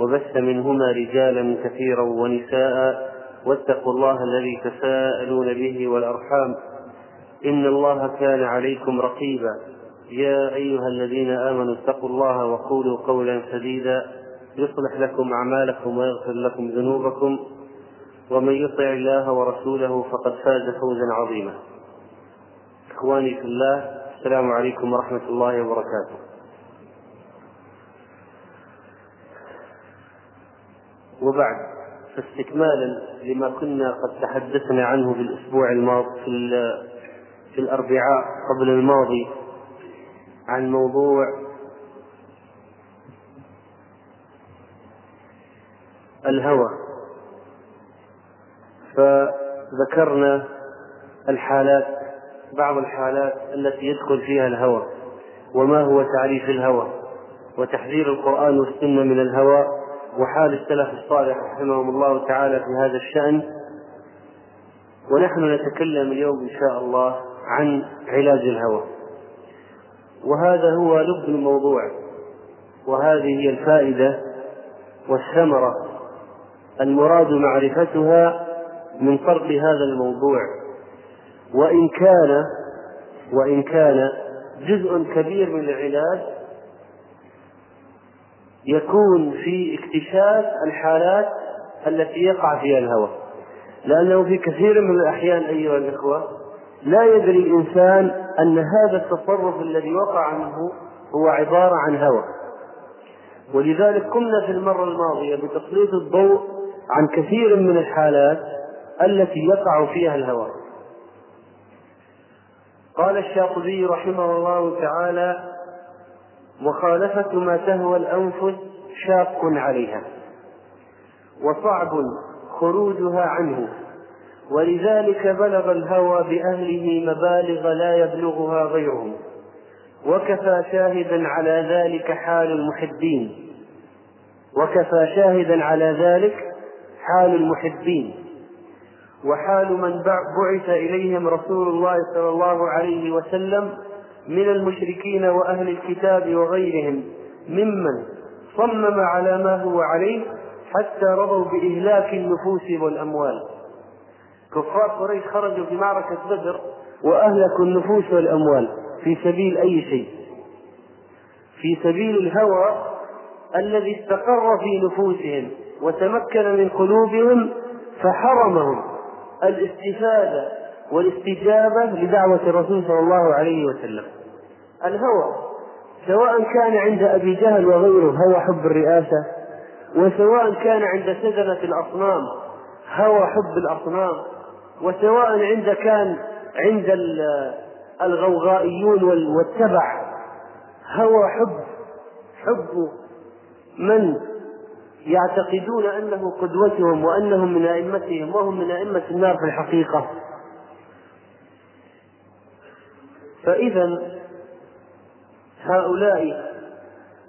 وبث منهما رجالا كثيرا ونساء واتقوا الله الذي تساءلون به والأرحام. إن الله كان عليكم رقيبا. يا أيها الذين آمنوا اتقوا الله وقولوا قولا سديدا. يصلح لكم أعمالكم ويغفر لكم ذنوبكم. ومن يطع الله ورسوله فقد فاز فوزا عظيما. إخواني في الله السلام عليكم ورحمة الله وبركاته. وبعد فاستكمالا لما كنا قد تحدثنا عنه في الأسبوع الماضي في, في الأربعاء قبل الماضي عن موضوع الهوى. فذكرنا الحالات بعض الحالات التي يدخل فيها الهوى وما هو تعريف الهوى وتحذير القرآن والسنة من الهوى وحال السلف الصالح رحمهم الله تعالى في هذا الشأن. ونحن نتكلم اليوم إن شاء الله عن علاج الهوى. وهذا هو لب الموضوع. وهذه هي الفائدة والثمرة. المراد معرفتها من طرق هذا الموضوع. وإن كان وإن كان جزء كبير من العلاج يكون في اكتشاف الحالات التي يقع فيها الهوى لأنه في كثير من الأحيان أيها الإخوة لا يدري الإنسان أن هذا التصرف الذي وقع منه هو عبارة عن هوى ولذلك قمنا في المرة الماضية بتسليط الضوء عن كثير من الحالات التي يقع فيها الهوى قال الشاطبي رحمه الله تعالى مخالفة ما تهوى الأنفس شاق عليها وصعب خروجها عنه. ولذلك بلغ الهوى بأهله مبالغ لا يبلغها غيرهم. وكفى شاهدا على ذلك حال المحبين. وكفى شاهدا على ذلك حال المحبين. وحال من بعث إليهم رسول الله صلى الله عليه وسلم من المشركين وأهل الكتاب وغيرهم ممن صمم على ما هو عليه حتى رضوا بإهلاك النفوس والأموال. كفار قريش خرجوا في معركة بدر وأهلكوا النفوس والأموال في سبيل أي شيء. في سبيل الهوى الذي استقر في نفوسهم وتمكن من قلوبهم فحرمهم. الاستفادة والاستجابة لدعوة الرسول صلى الله عليه وسلم. الهوى سواء كان عند أبي جهل وغيره هوى حب الرئاسة وسواء كان عند سدنة الأصنام هوى حب الأصنام وسواء عند كان عند الغوغائيون والتبع هوى حب حب من يعتقدون أنه قدوتهم وأنهم من أئمتهم وهم من أئمة النار في الحقيقة. فاذا هؤلاء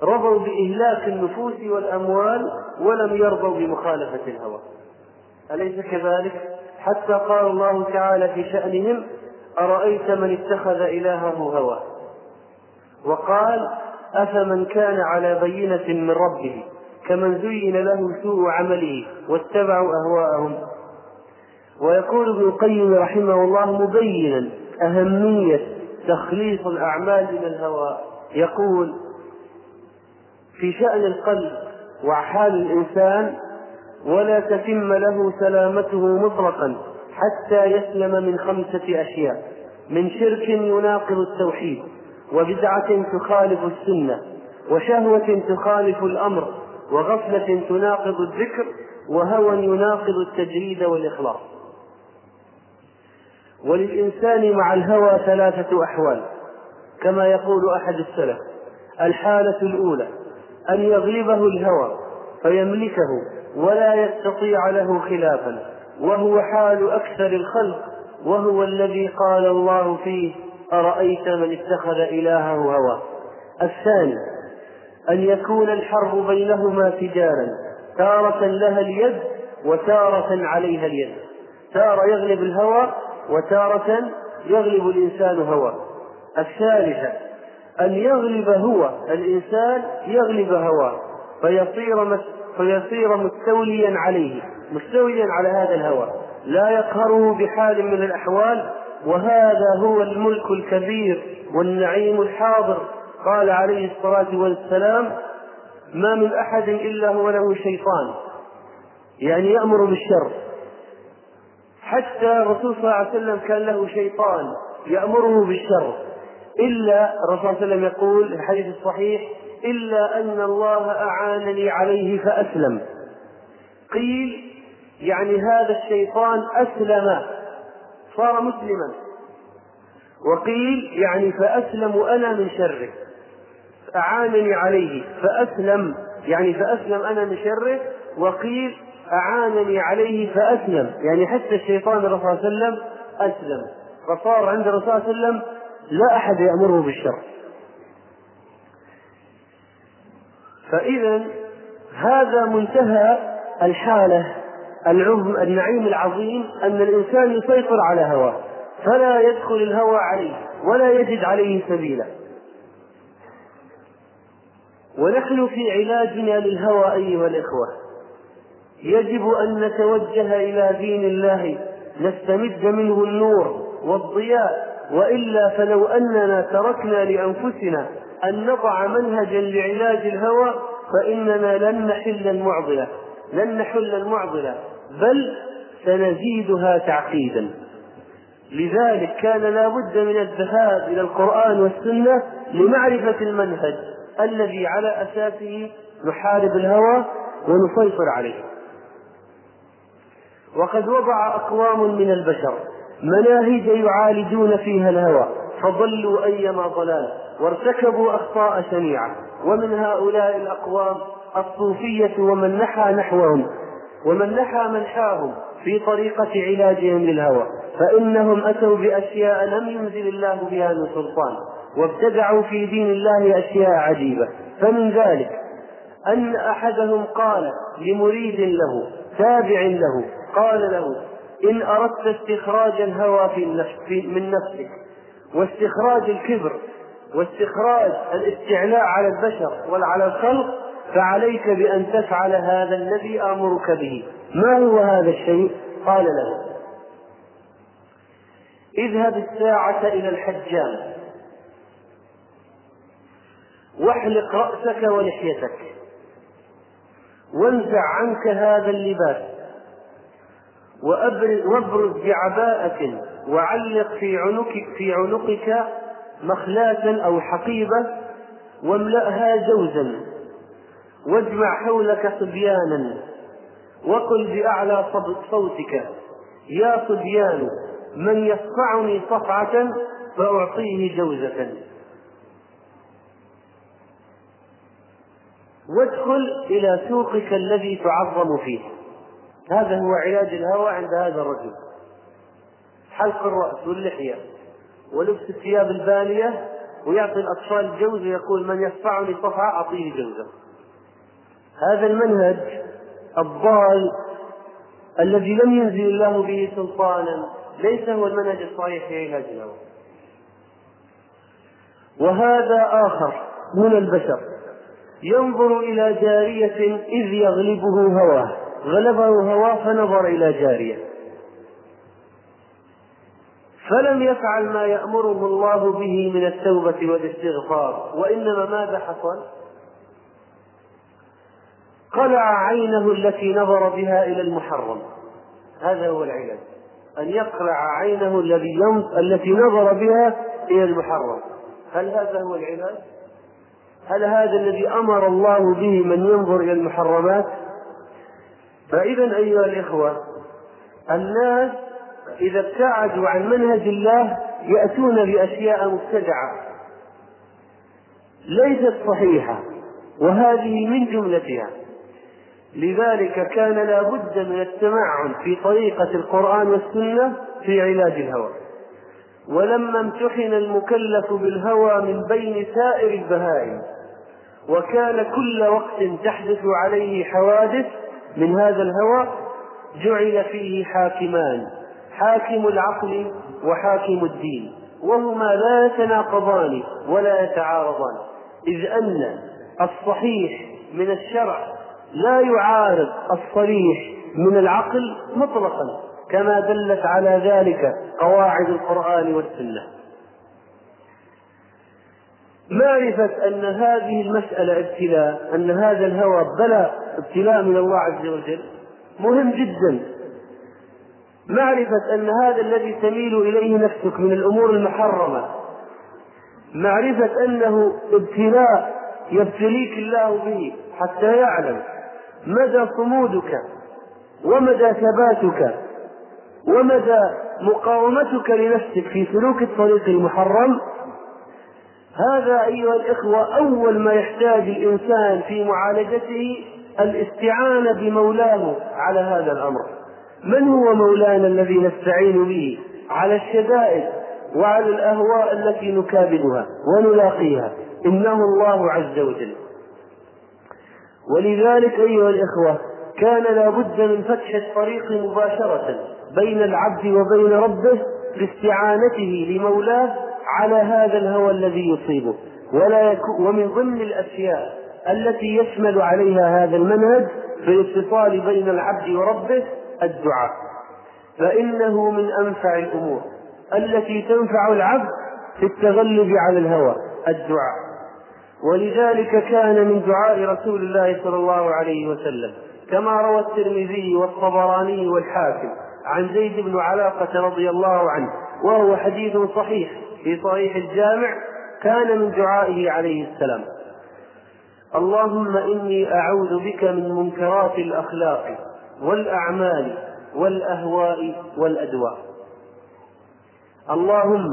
رضوا بإهلاك النفوس والأموال ولم يرضوا بمخالفة الهوى. أليس كذلك؟ حتى قال الله تعالى في شأنهم أرأيت من اتخذ إلهه هواه؟ وقال أفمن كان على بينة من ربه كمن زين له سوء عمله واتبعوا أهواءهم. ويقول ابن القيم رحمه الله مبينا أهمية تخليص الأعمال من الهوى. يقول في شأن القلب وحال الإنسان ولا تتم له سلامته مطلقا حتى يسلم من خمسة أشياء. من شرك يناقض التوحيد وبدعة تخالف السنة وشهوة تخالف الأمر وغفلة تناقض الذكر وهوى يناقض التجريد والإخلاص. وللإنسان مع الهوى ثلاثة أحوال كما يقول أحد السلف الحالة الأولى أن يغلبه الهوى فيملكه ولا يستطيع له خلافا وهو حال أكثر الخلق وهو الذي قال الله فيه أرأيت من اتخذ إلهه هوى؟ الثاني أن يكون الحرب بينهما تجارا تارة لها اليد وتارة عليها اليد. تارة يغلب الهوى وتارة يغلب الإنسان هوى الثالثة أن يغلب هو الإنسان يغلب هواه. فيصير فيصير مستوليا عليه مستوليا على هذا الهوى. لا يقهره بحال من الأحوال. وهذا هو الملك الكبير والنعيم الحاضر. قال عليه الصلاة والسلام ما من أحد إلا هو له شيطان. يعني يأمر بالشر. حتى الرسول صلى الله عليه وسلم كان له شيطان يأمره بالشر. إلا الرسول صلى الله عليه وسلم يقول الحديث الصحيح إلا أن الله أعانني عليه فأسلم. قيل يعني هذا الشيطان أسلم صار مسلما. وقيل يعني فأسلم أنا من شره أعانني عليه فأسلم يعني فأسلم أنا من شره. وقيل أعانني عليه فأسلم. يعني حتى الشيطان الرسول صلى الله عليه وسلم أسلم. فصار عند الرسول صلى الله عليه وسلم لا أحد يأمره بالشر. فإذا هذا منتهى الحالة العظم النعيم العظيم أن الإنسان يسيطر على هواه. فلا يدخل الهوى عليه ولا يجد عليه سبيلا. ونحن في علاجنا للهوى أيها الإخوة. يجب أن نتوجه إلى دين الله نستمد منه النور والضياء. وإلا فلو أننا تركنا لأنفسنا أن نضع منهجا لعلاج الهوى فإننا لن نحل المعضلة. لن نحل المعضلة بل سنزيدها تعقيدا. لذلك كان لا بد من الذهاب إلى القرآن والسنة لمعرفة المنهج الذي على أساسه نحارب الهوى ونسيطر عليه. وقد وضع أقوام من البشر مناهج يعالجون فيها الهوى فضلوا أيما ضلال وارتكبوا أخطاء شنيعة. ومن هؤلاء الأقوام الصوفية ومن نحى نحوهم ومن نحى منحاهم في طريقة علاجهم للهوى. فإنهم أتوا بأشياء لم ينزل الله بها من سلطان وابتدعوا في دين الله أشياء عجيبة. فمن ذلك أن أحدهم قال لمريد له تابع له قال له إن أردت استخراج الهوى في النفس في من نفسك واستخراج الكبر واستخراج الاستعلاء على البشر وعلى الخلق فعليك بأن تفعل هذا الذي آمرك به. ما هو هذا الشيء؟ قال له اذهب الساعة إلى الحجام واحلق رأسك ولحيتك. وانزع عنك هذا اللباس وابرز بعباءة وعلق في عنقك في عنقك مخلاة أو حقيبة واملأها جوزا واجمع حولك صبيانا وقل بأعلى صوتك يا صبيان من يصفعني صفعة فأعطيه جوزة. وادخل إلى سوقك الذي تعظم فيه. هذا هو علاج الهوى عند هذا الرجل. حلق الرأس واللحية ولبس الثياب البالية ويعطي الأطفال جوز ويقول من يصفعني صفعة أعطيه جوزة. هذا المنهج الضال الذي لم ينزل الله به سلطانا ليس هو المنهج الصحيح في علاج الهوى. وهذا آخر من البشر. ينظر إلى جارية إذ يغلبه هواه. غلبه هواه فنظر إلى جارية. فلم يفعل ما يأمره الله به من التوبة والاستغفار. وإنما ماذا حصل؟ قلع عينه التي نظر بها إلى المحرم. هذا هو العلاج. أن يقلع عينه الذي التي نظر بها إلى المحرم. هل هذا هو العلاج؟ هل هذا الذي أمر الله به من ينظر إلى المحرمات؟ فإذا أيها الإخوة الناس إذا ابتعدوا عن منهج الله يأتون بأشياء مبتدعة ليست صحيحة وهذه من جملتها لذلك كان لا بد من التمعن في طريقة القرآن والسنة في علاج الهوى ولما امتحن المكلف بالهوى من بين سائر البهائم وكان كل وقت تحدث عليه حوادث من هذا الهوى جعل فيه حاكمان حاكم العقل وحاكم الدين وهما لا يتناقضان ولا يتعارضان إذ أن الصحيح من الشرع لا يعارض الصريح من العقل مطلقا كما دلت على ذلك قواعد القرآن والسنة. معرفة أن هذه المسألة ابتلاء أن هذا الهوى بلاء ابتلاء من الله عز وجل مهم جدا. معرفة أن هذا الذي تميل إليه نفسك من الأمور المحرمة. معرفة أنه ابتلاء يبتليك الله به حتى يعلم مدى صمودك ومدى ثباتك ومدى مقاومتك لنفسك في سلوك الطريق المحرم. هذا أيها الإخوة أول ما يحتاج الإنسان في معالجته الاستعانة بمولاه على هذا الأمر. من هو مولانا الذي نستعين به؟ على الشدائد وعلى الأهواء التي نكابدها ونلاقيها. إنه الله عز وجل. ولذلك أيها الإخوة كان لا بد من فتح الطريق مباشرة بين العبد وبين ربه باستعانته لمولاه على هذا الهوى الذي يصيبه. ولا يكون ومن ضمن الأشياء التي يشمل عليها هذا المنهج في الاتصال بين العبد وربه الدعاء. فإنه من أنفع الأمور التي تنفع العبد في التغلب على الهوى الدعاء. ولذلك كان من دعاء رسول الله صلى الله عليه وسلم كما روى الترمذي والطبراني والحاكم عن زيد بن علاقة رضي الله عنه وهو حديث صحيح. في صحيح الجامع كان من دعائه عليه السلام. اللهم إني أعوذ بك من منكرات الأخلاق والأعمال والأهواء والأدواء. اللهم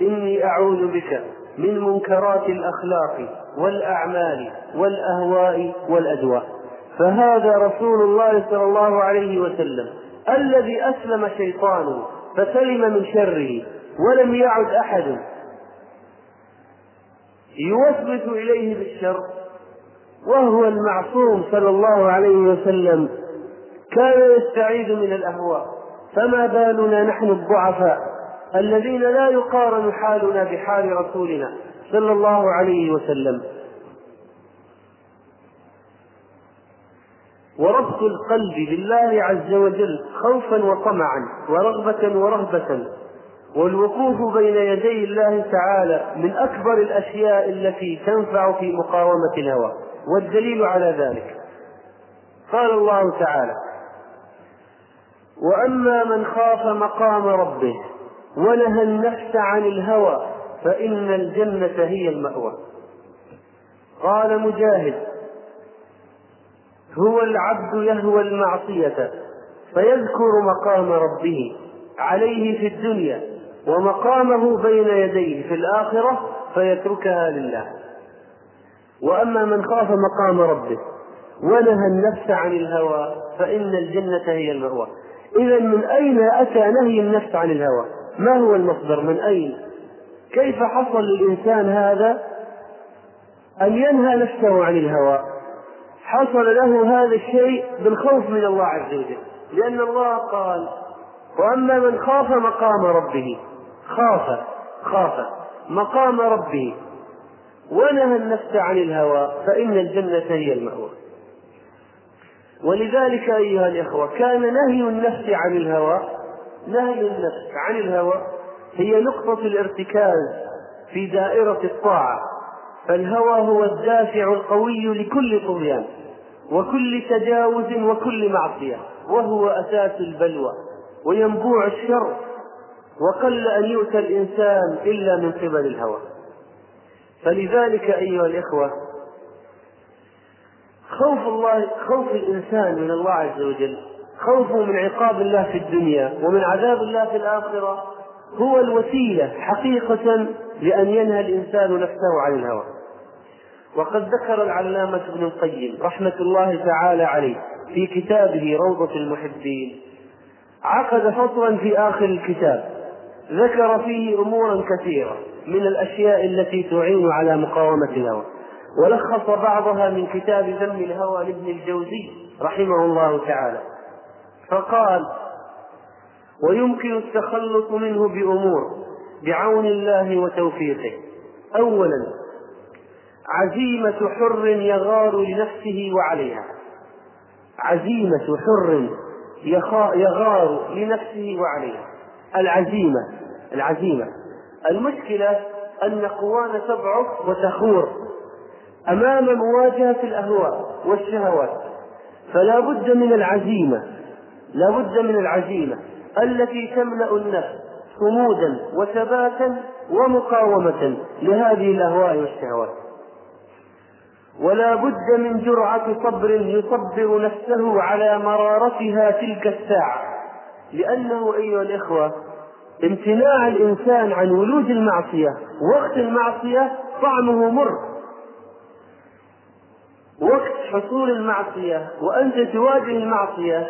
إني أعوذ بك من منكرات الأخلاق والأعمال والأهواء والأدواء. فهذا رسول الله صلى الله عليه وسلم الذي أسلم شيطانه فسلم من شره. ولم يعد أحد يوسوس إليه بالشر وهو المعصوم صلى الله عليه وسلم كان يستعيذ من الأهواء. فما بالنا نحن الضعفاء الذين لا يقارن حالنا بحال رسولنا صلى الله عليه وسلم. وربط القلب بالله عز وجل خوفا وطمعا ورغبة ورهبة. والوقوف بين يدي الله تعالى من أكبر الأشياء التي تنفع في مقاومة الهوى والدليل على ذلك. قال الله تعالى وأما من خاف مقام ربه ونهى النفس عن الهوى فإن الجنة هي المأوى. قال مجاهد هو العبد يهوى المعصية فيذكر مقام ربه عليه في الدنيا ومقامه بين يديه في الآخرة فيتركها لله وأما من خاف مقام ربه ونهى النفس عن الهوى فإن الجنة هي المأوى إذا من أين أتى نهي النفس عن الهوى؟ ما هو المصدر؟ من أين؟ كيف حصل للإنسان هذا أن ينهى نفسه عن الهوى حصل له هذا الشيء بالخوف من الله عز وجل لأن الله قال وأما من خاف مقام ربه خاف خاف. مقام ربه. ونهى النفس عن الهوى فإن الجنة هي المأوى. ولذلك أيها الإخوة كان نهي النفس عن الهوى نهي النفس عن الهوى هي نقطة الارتكاز في دائرة الطاعة. فالهوى هو الدافع القوي لكل طغيان وكل تجاوز وكل معصية وهو أساس البلوى وينبوع الشر. وقل أن يؤتى الإنسان إلا من قبل الهوى. فلذلك أيها الإخوة خوف الله خوف الإنسان من الله عز وجل خوفه من عقاب الله في الدنيا ومن عذاب الله في الآخرة هو الوسيلة حقيقة لأن ينهى الإنسان نفسه عن الهوى. وقد ذكر العلامة ابن القيم رحمة الله تعالى عليه في كتابه روضة المحبين عقد فصلا في آخر الكتاب. ذكر فيه أمورا كثيرة من الأشياء التي تعين على مقاومة الهوى. ولخص بعضها من كتاب ذم الهوى لابن الجوزي رحمه الله تعالى. فقال ويمكن التخلص منه بأمور بعون الله وتوفيقه. أولا عزيمة حر يغار لنفسه وعليها. عزيمة حر يغار لنفسه وعليها. العزيمة العزيمة. المشكلة أن قوانا تضعف وتخور أمام مواجهة الأهواء والشهوات. فلا بد من العزيمة لا بد من العزيمة التي تملأ النفس صمودا وثباتا ومقاومة لهذه الأهواء والشهوات. ولا بد من جرعة صبر يصبر نفسه على مرارتها تلك الساعة. لأنه أيها الإخوة امتناع الإنسان عن ولوج المعصية وقت المعصية طعمه مر. وقت حصول المعصية وأنت تواجه المعصية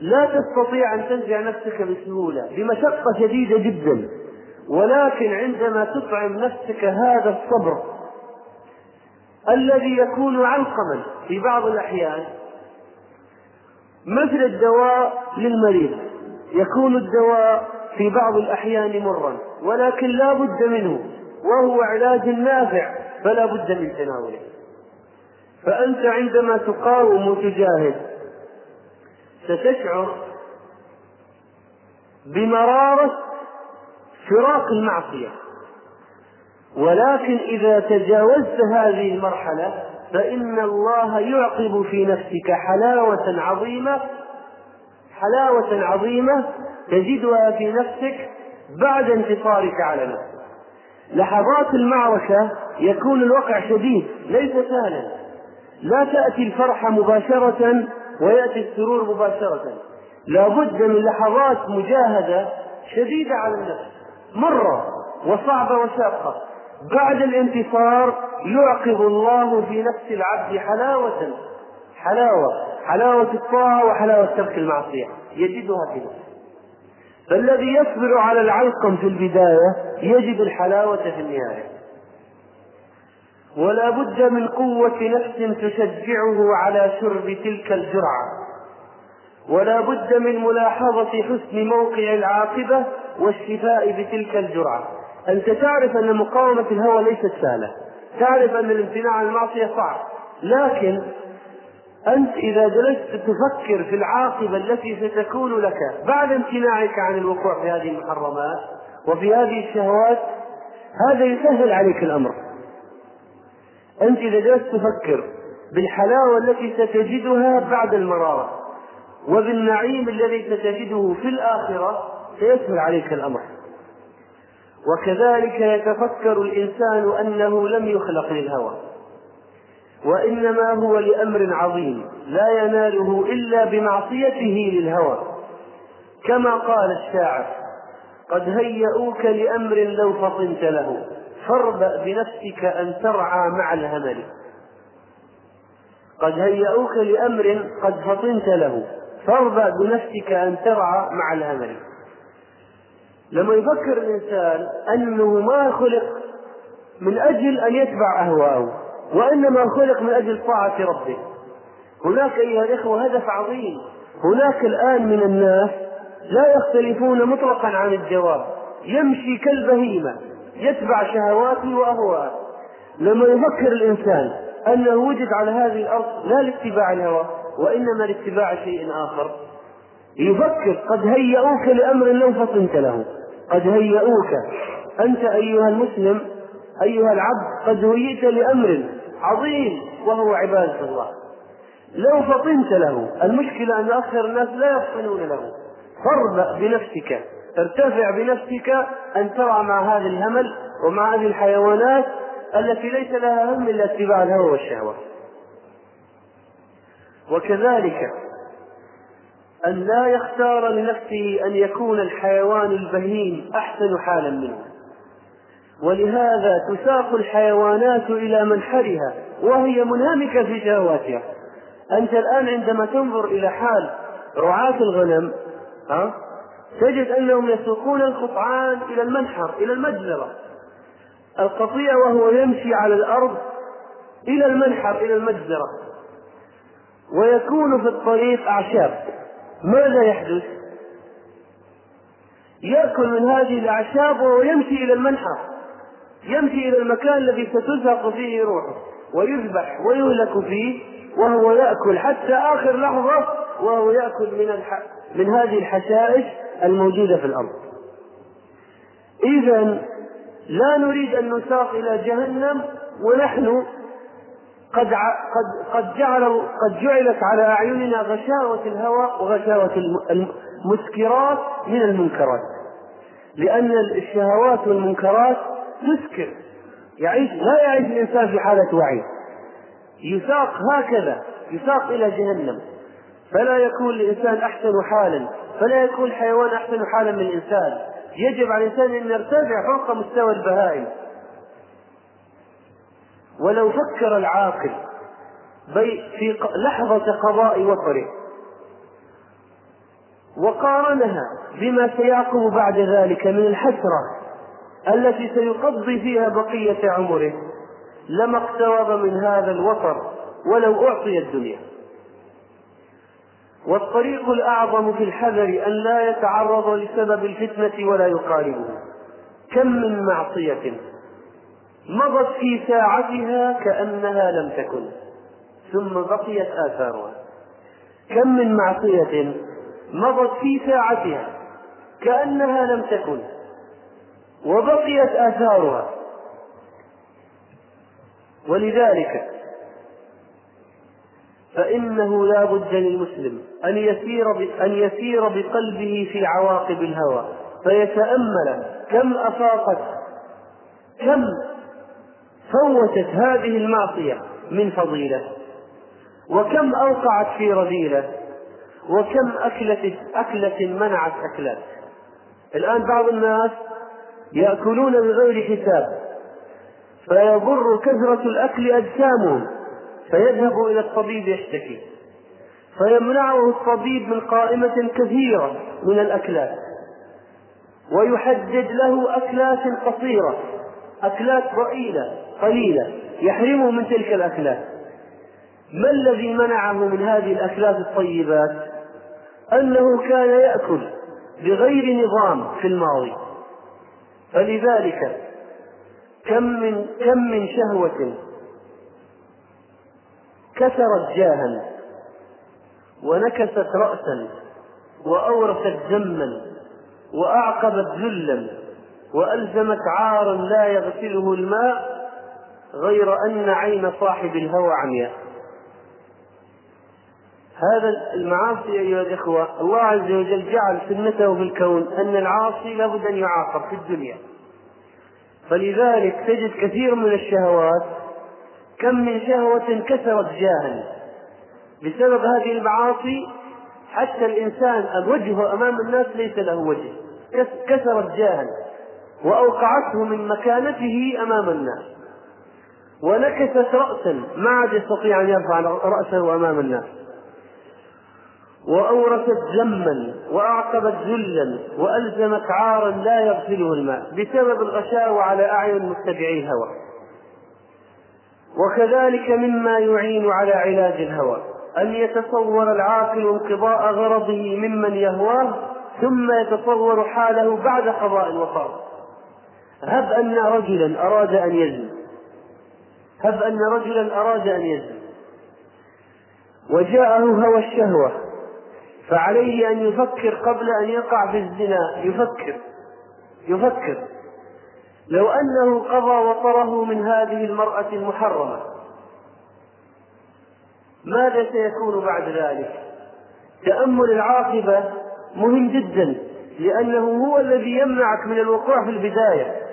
لا تستطيع أن تنزع نفسك بسهولة بمشقة شديدة جدا. ولكن عندما تطعم نفسك هذا الصبر الذي يكون علقما في بعض الأحيان مثل الدواء للمريض. يكون الدواء في بعض الأحيان مرا ولكن لا بد منه وهو علاج نافع فلا بد من تناوله. فأنت عندما تقاوم وتجاهد ستشعر بمرارة فراق المعصية. ولكن إذا تجاوزت هذه المرحلة فإن الله يعقب في نفسك حلاوة عظيمة حلاوة عظيمة تجدها في نفسك بعد انتصارك على نفسك. لحظات المعركة يكون الوقع شديد ليس سهلا. لا تأتي الفرحة مباشرة ويأتي السرور مباشرة. لا بد من لحظات مجاهدة شديدة على النفس. مرة وصعبة وشاقة. بعد الانتصار يعقب الله في نفس العبد حلاوة. حلاوة. حلاوة الطاعة وحلاوة ترك المعصية. يجدها في نفسه. فالذي يصبر على العلقم في البداية يجد الحلاوة في النهاية. ولا بد من قوة نفس تشجعه على شرب تلك الجرعة. ولا بد من ملاحظة حسن موقع العاقبة والشفاء بتلك الجرعة. أنت تعرف أن مقاومة الهوى ليست سهلة. تعرف أن الامتناع عن المعصية صعب. لكن أنت إذا جلست تفكر في العاقبة التي ستكون لك بعد امتناعك عن الوقوع في هذه المحرمات وفي هذه الشهوات هذا يسهل عليك الأمر. أنت إذا جلست تفكر بالحلاوة التي ستجدها بعد المرارة وبالنعيم الذي ستجده في الآخرة سيسهل عليك الأمر. وكذلك يتفكر الإنسان أنه لم يخلق للهوى. وإنما هو لأمر عظيم لا يناله إلا بمعصيته للهوى. كما قال الشاعر قد هيئوك لأمر لو فطنت له فاربأ بنفسك أن ترعى مع الهمل. قد هيئوك لأمر قد فطنت له فاربأ بنفسك أن ترعى مع الهمل. لما يفكر الإنسان أنه ما خلق من أجل أن يتبع أهواءه وإنما خلق من أجل طاعة ربه. هناك أيها الإخوة هدف عظيم. هناك الآن من الناس لا يختلفون مطلقا عن الجواب. يمشي كالبهيمة يتبع شهواته وأهواءه لما يفكر الإنسان أنه وجد على هذه الأرض لا لاتباع الهوى وإنما لاتباع شيء آخر يفكر قد هيئوك لأمر لو فطنت له. قد هيئوك أنت أيها المسلم أيها العبد قد هيئت لأمر عظيم وهو عبادة الله. لو فطنت له المشكلة أن أكثر الناس لا يفطنون له. فاربأ بنفسك ارتفع بنفسك أن ترى مع هذا الهمل ومع هذه الحيوانات التي ليس لها هم إلا اتباع الهوى والشهوة. وكذلك أن لا يختار لنفسه أن يكون الحيوان البهيم أحسن حالا منه. ولهذا تساق الحيوانات إلى منحرها وهي منهمكة في شهواتها. أنت الآن عندما تنظر إلى حال رعاة الغنم ها تجد أنهم يسوقون القطعان إلى المنحر إلى المجزرة. القطيع وهو يمشي على الأرض إلى المنحر إلى المجزرة. ويكون في الطريق أعشاب. ماذا يحدث؟ يأكل من هذه الأعشاب وهو يمشي إلى المنحر. يمشي إلى المكان الذي ستزهق فيه روحه ويذبح ويهلك فيه وهو يأكل حتى آخر لحظة وهو يأكل من الح... من هذه الحشائش الموجودة في الأرض. إذا لا نريد أن نساق إلى جهنم ونحن قد قد قد جعل قد جعلت على أعيننا غشاوة الهوى وغشاوة المسكرات من المنكرات. لأن الشهوات والمنكرات تسكر يعيش لا يعيش الإنسان في حالة وعي. يساق هكذا يساق إلى جهنم. فلا يكون الإنسان أحسن حالا. فلا يكون الحيوان أحسن حالا من الإنسان. يجب على الإنسان أن يرتفع فوق مستوى البهائم. ولو فكر العاقل في لحظة قضاء وطره وقارنها بما سيعقب بعد ذلك من الحسرة. التي سيقضي فيها بقية عمره لما اقترب من هذا الوطر ولو أعطي الدنيا. والطريق الأعظم في الحذر أن لا يتعرض لسبب الفتنة ولا يقاربه. كم من معصية مضت في ساعتها كأنها لم تكن ثم بقيت آثارها. كم من معصية مضت في ساعتها كأنها لم تكن وبقيت آثارها. ولذلك فإنه لا بد للمسلم أن يسير أن يسير بقلبه في عواقب الهوى فيتأمل كم أفاقت كم فوتت هذه المعصية من فضيلة وكم أوقعت في رذيلة وكم أكلة أكلة منعت أكلات. الآن بعض الناس يأكلون بغير حساب. فيضر كثرة الأكل أجسامهم فيذهب إلى الطبيب يشتكي. فيمنعه الطبيب من قائمة كثيرة من الأكلات ويحدد له أكلات قصيرة أكلات ضئيلة قليلة يحرمه من تلك الأكلات. ما الذي منعه من هذه الأكلات الطيبات؟ أنه كان يأكل بغير نظام في الماضي. فلذلك كم من كم من شهوة كسرت جاها ونكست رأسا وأورثت ذما وأعقبت ذلا وألزمت عارا لا يغسله الماء غير أن عين صاحب الهوى عمياء. هذا المعاصي أيها الإخوة الله عز وجل جعل سنته في الكون أن العاصي لابد أن يعاقب في الدنيا. فلذلك تجد كثير من الشهوات كم من شهوة كسرت جاها بسبب هذه المعاصي حتى الإنسان وجهه أمام الناس ليس له وجه. كسرت جاها وأوقعته من مكانته أمام الناس. ونكست رأسا ما عاد يستطيع أن يرفع رأسه أمام الناس. وأورثت ذما وأعقبت ذلا وألزمت عارا لا يغسله الماء بسبب الغشاوة على أعين متبعي الهوى. وكذلك مما يعين على علاج الهوى أن يتصور العاقل انقضاء غرضه ممن يهواه ثم يتصور حاله بعد قضاء الوفاة. هب أن رجلا أراد أن يزني. هب أن رجلا أراد أن يزني. وجاءه هوى الشهوة. فعليه أن يفكر قبل أن يقع في الزنا. يفكر. يفكر. لو أنه قضى وطره من هذه المرأة المحرمة ماذا سيكون بعد ذلك؟ تأمل العاقبة مهم جدا لأنه هو الذي يمنعك من الوقوع في البداية.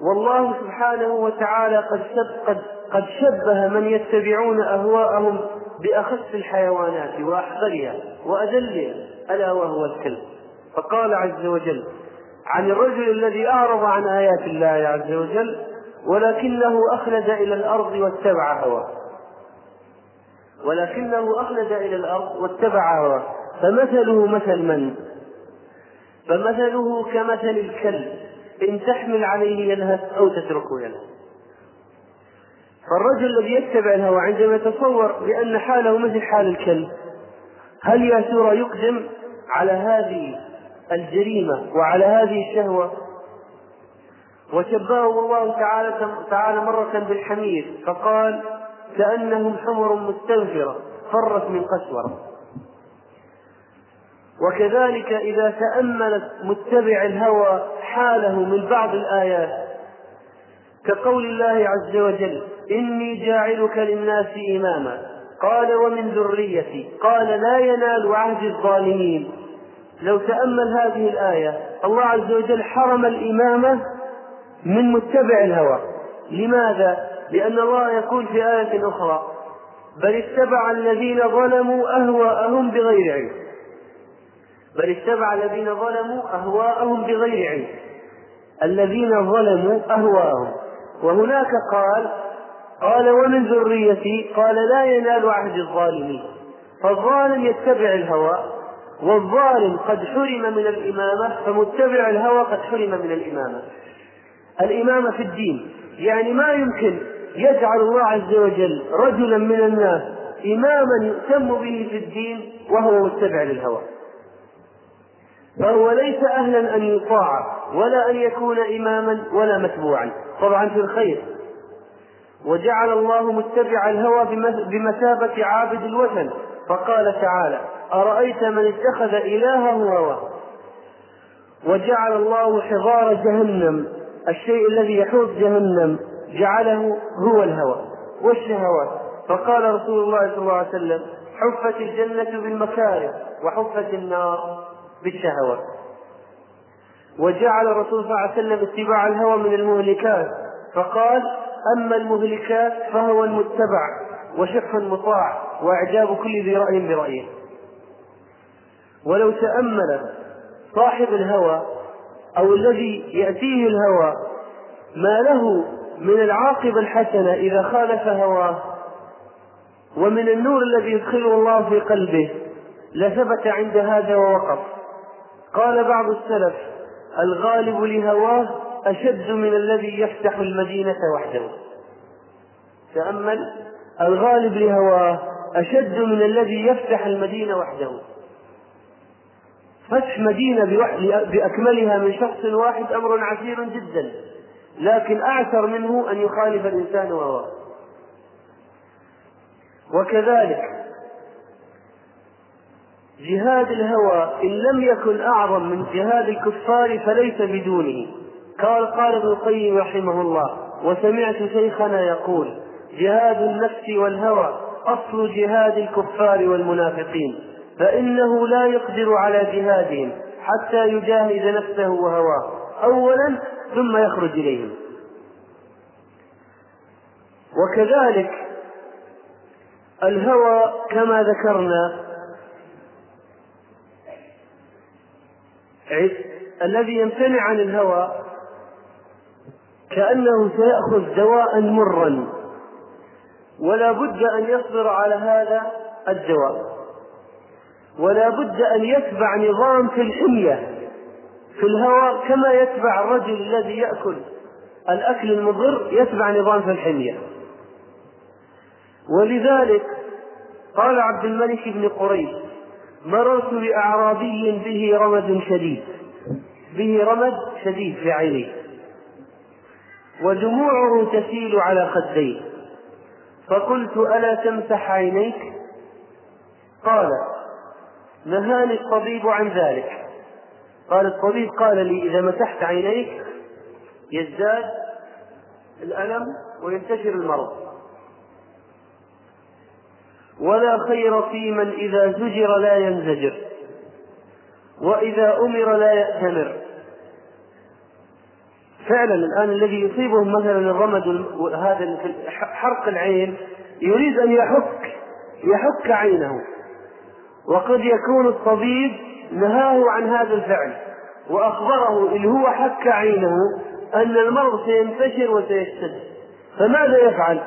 والله سبحانه وتعالى قد قد قد شبه من يتبعون أهواءهم بأخس الحيوانات وأحقرها وأذلها ألا وهو الكلب. فقال عز وجل عن الرجل الذي أعرض عن آيات الله عز وجل ولكنه أخلد إلى الأرض واتبع هواه. ولكنه أخلد إلى الأرض واتبع هواه. فمثله مثل من؟ فمثله كمثل الكلب إن تحمل عليه يلهث أو تتركه يلهث. فالرجل الذي يتبع الهوى عندما يتصور بأن حاله مثل حال الكلب هل يا ترى يقدم على هذه الجريمة وعلى هذه الشهوة؟ وشبهه الله تعالى تعالى مرة بالحمير فقال كأنهم حمر مستنفرة فرت من قسورة. وكذلك إذا تأمل متبع الهوى حاله من بعض الآيات كقول الله عز وجل إني جاعلك للناس إماما. قال ومن ذريتي. قال لا ينال عهد الظالمين. لو تأمل هذه الآية الله عز وجل حرم الإمامة من متبع الهوى. لماذا؟ لأن الله يقول في آية أخرى بل اتبع الذين ظلموا أهواءهم بغير علم. بل اتبع الذين ظلموا أهواءهم بغير علم. الذين ظلموا أهواءهم. وهناك قال قال ومن ذريتي؟ قال لا ينال عهد الظالمين. فالظالم يتبع الهوى والظالم قد حرم من الإمامة فمتبع الهوى قد حرم من الإمامة. الإمامة في الدين يعني ما يمكن يجعل الله عز وجل رجلا من الناس إماما يؤتم به في الدين وهو متبع للهوى. فهو ليس أهلا أن يطاع ولا أن يكون إماما ولا متبوعا. طبعا في الخير. وجعل الله متبع الهوى بمثابة عابد الوثن. فقال تعالى أرأيت من اتخذ إلهه هواه وجعل الله حضار جهنم الشيء الذي يحوط جهنم جعله هو الهوى. والشهوات؟ فقال رسول الله صلى الله عليه وسلم حفت الجنة بالمكاره وحفت النار بالشهوات. وجعل الرسول صلى الله عليه وسلم اتباع الهوى من المهلكات. فقال أما المهلكات فهو المتبع وشح مطاع وإعجاب كل ذي رأي برأيه. ولو تأمل صاحب الهوى أو الذي يأتيه الهوى ما له من العاقبة الحسنة إذا خالف هواه ومن النور الذي يدخله الله في قلبه لثبت عند هذا ووقف. قال بعض السلف الغالب لهواه أشد من الذي يفتح المدينة وحده. تأمل الغالب لهواه أشد من الذي يفتح المدينة وحده. فتح مدينة بأكملها من شخص واحد أمر عسير جدا لكن أعسر منه أن يخالف الإنسان هواه وكذلك جهاد الهوى إن لم يكن أعظم من جهاد الكفار فليس بدونه. قال قال ابن القيم رحمه الله وسمعت شيخنا يقول جهاد النفس والهوى أصل جهاد الكفار والمنافقين فإنه لا يقدر على جهادهم حتى يجاهد نفسه وهواه أولا ثم يخرج إليهم. وكذلك الهوى كما ذكرنا الذي يمتنع عن الهوى كأنه سيأخذ دواء مرا. ولا بد أن يصبر على هذا الدواء. ولا بد أن يتبع نظام في الحمية في الهوى كما يتبع الرجل الذي يأكل الأكل المضر يتبع نظام في الحمية. ولذلك قال عبد الملك بن قريش مررت بأعرابي به رمد شديد به رمد شديد في عينيه ودموعه تسيل على خديه. فقلت ألا تمسح عينيك؟ قال نهاني الطبيب عن ذلك. قال الطبيب قال لي إذا مسحت عينيك يزداد الألم وينتشر المرض. ولا خير في من إذا زجر لا ينزجر وإذا أمر لا يأتمر. فعلا الآن الذي يصيبهم مثلا الرمد هذا حرق العين يريد أن يحك يحك عينه. وقد يكون الطبيب نهاه عن هذا الفعل وأخبره إن هو حك عينه أن المرض سينتشر وسيشتد. فماذا يفعل؟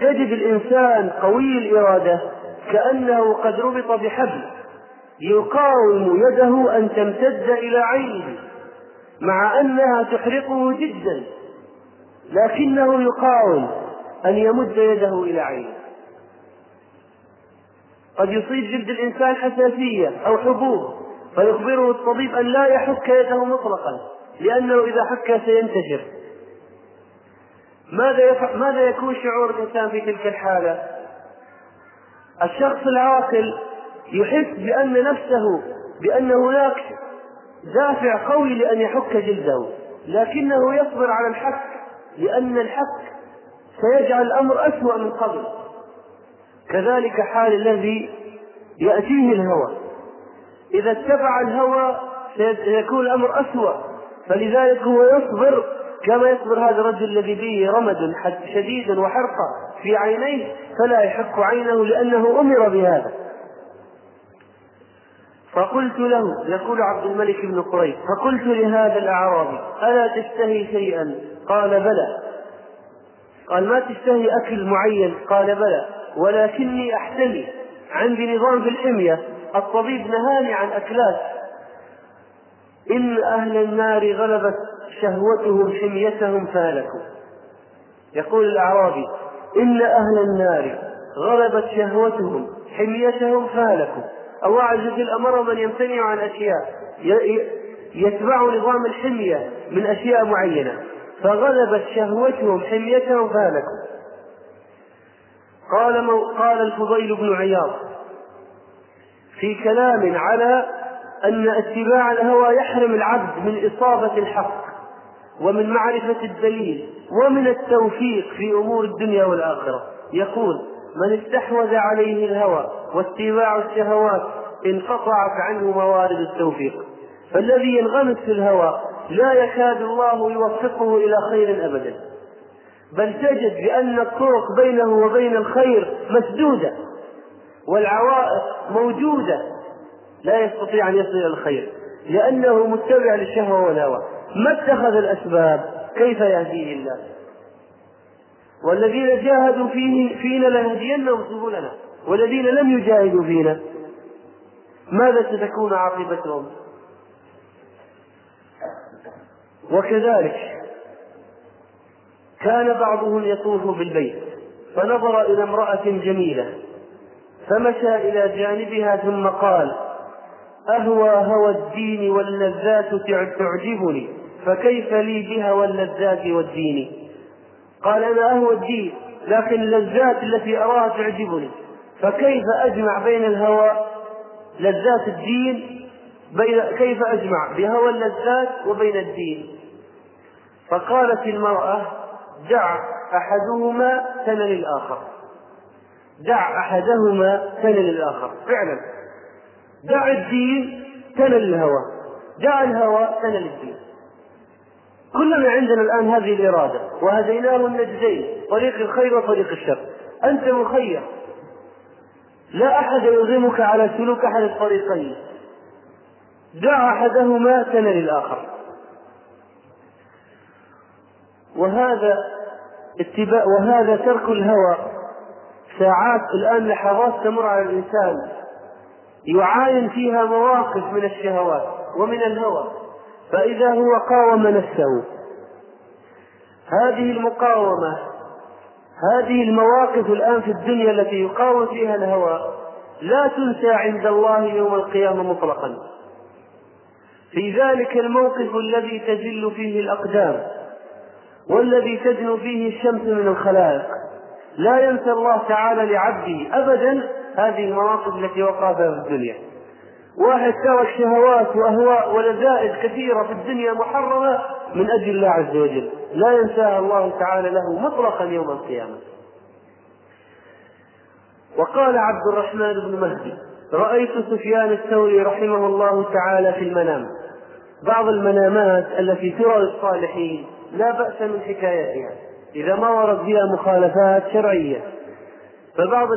يجد الإنسان قوي الإرادة كأنه قد ربط بحبل يقاوم يده أن تمتد إلى عينه. مع أنها تحرقه جدا لكنه يقاوم أن يمد يده إلى عينه قد يصيب جلد الإنسان حساسية أو حبوب فيخبره الطبيب أن لا يحك يده مطلقا لأنه إذا حك سينتشر ماذا ماذا يكون شعور الإنسان في تلك الحالة؟ الشخص العاقل يحس بأن نفسه بأن هناك دافع قوي لأن يحك جلده لكنه يصبر على الحك لأن الحك سيجعل الأمر أسوأ من قبل. كذلك حال الذي يأتيه الهوى. إذا اتبع الهوى سيكون الأمر أسوأ. فلذلك هو يصبر كما يصبر هذا الرجل الذي به رمد شديد وحرقة في عينيه فلا يحك عينه لأنه أمر بهذا. فقلت له يقول عبد الملك بن قريش فقلت لهذا الأعرابي ألا تشتهي شيئا؟ قال بلى. قال ما تشتهي أكل معين؟ قال بلى. ولكني أحتمي عندي نظام في الحمية الطبيب نهاني عن أكلات. إن أهل النار غلبت شهوتهم حميتهم فهلكوا. يقول الأعرابي إن أهل النار غلبت شهوتهم حميتهم فهلكوا. الله عز وجل أمر من يمتنع عن أشياء يتبع نظام الحمية من أشياء معينة. فغلبت شهوتهم حميتهم فهلكوا. قال قال الفضيل بن عياض في كلام على أن اتباع الهوى يحرم العبد من إصابة الحق ومن معرفة الدليل ومن التوفيق في أمور الدنيا والآخرة. يقول من استحوذ عليه الهوى واتباع الشهوات انقطعت عنه موارد التوفيق. فالذي ينغمس في الهوى لا يكاد الله يوفقه إلى خير أبدا. بل تجد بأن الطرق بينه وبين الخير مسدودة والعوائق موجودة لا يستطيع أن يصل إلى الخير لأنه متبع للشهوة والهوى. ما اتخذ الأسباب؟ كيف يهديه الله؟ والذين جاهدوا فيه فينا لنهدينهم سبلنا. والذين لم يجاهدوا فينا ماذا ستكون عاقبتهم؟ وكذلك كان بعضهم يطوف بالبيت فنظر إلى امرأة جميلة فمشى إلى جانبها ثم قال أهوى هوى الدين واللذات تعجبني فكيف لي بهوى اللذات والدين؟ قال أنا أهوى الدين لكن اللذات التي أراها تعجبني. فكيف أجمع بين الهوى لذات الدين؟ بين كيف أجمع بهوى اللذات وبين الدين؟ فقالت المرأة دع أحدهما سنن الآخر دع أحدهما سنن الآخر فعلا. دع الدين سنن الهوى دع الهوى سنن الدين كلنا عندنا الآن هذه الإرادة وهديناه النجدين طريق الخير وطريق الشر. أنت مخير. لا أحد يلزمك على سلوك أحد الطريقين. دع أحدهما سنن الآخر. وهذا اتباع وهذا ترك الهوى. ساعات الآن لحظات تمر على الإنسان. يعاين فيها مواقف من الشهوات ومن الهوى. فإذا هو قاوم نفسه. هذه المقاومة هذه المواقف الآن في الدنيا التي يقاوم فيها الهوى لا تنسى عند الله يوم القيامة مطلقا. في ذلك الموقف الذي تجل فيه الأقدام والذي تدنو فيه الشمس من الخلائق. لا ينسى الله تعالى لعبده أبدا هذه المواقف التي وقع فيها في الدنيا. واحد ترك شهوات وأهواء ولذائذ كثيرة في الدنيا محرمه من أجل الله عز وجل. لا ينساها الله تعالى له مطلقا يوم القيامة. وقال عبد الرحمن بن مهدي رأيت سفيان الثوري رحمه الله تعالى في المنام. بعض المنامات التي ترى للصالحين لا بأس من حكايتها. إذا ما ورد فيها مخالفات شرعية. فبعض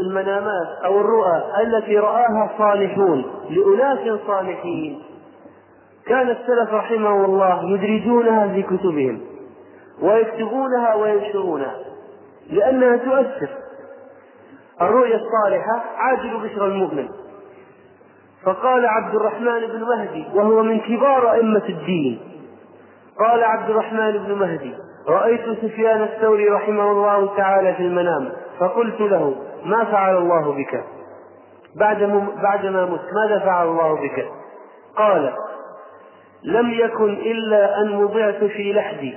المنامات أو الرؤى التي رآها الصالحون لأناس صالحين. كان السلف رحمه الله يدرجونها في كتبهم ويكتبونها وينشرونها لأنها تؤثر. الرؤيا الصالحة عاجل بشرى المؤمن. فقال عبد الرحمن بن مهدي وهو من كبار أئمة الدين. قال عبد الرحمن بن مهدي رأيت سفيان الثوري رحمه الله تعالى في المنام. فقلت له ما فعل الله بك؟ بعد بعدما مت ماذا فعل الله بك؟ قال لم يكن إلا أن وضعت في لحدي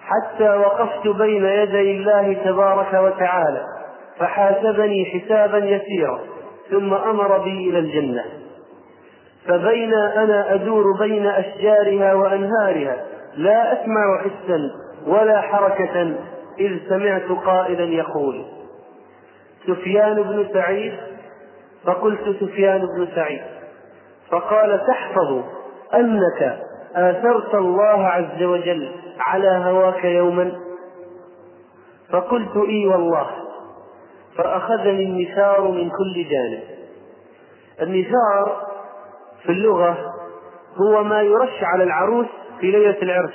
حتى وقفت بين يدي الله تبارك وتعالى فحاسبني حسابا يسيرا ثم أمر بي إلى الجنة. فبين أنا أدور بين أشجارها وأنهارها لا أسمع حسا ولا حركة إذ سمعت قائلا يقول سفيان بن سعيد؟ فقلت سفيان بن سعيد. فقال تحفظ أنك آثرت الله عز وجل على هواك يوما. فقلت إي والله فأخذني النثار من كل جانب. النثار في اللغة هو ما يرش على العروس في ليلة العرس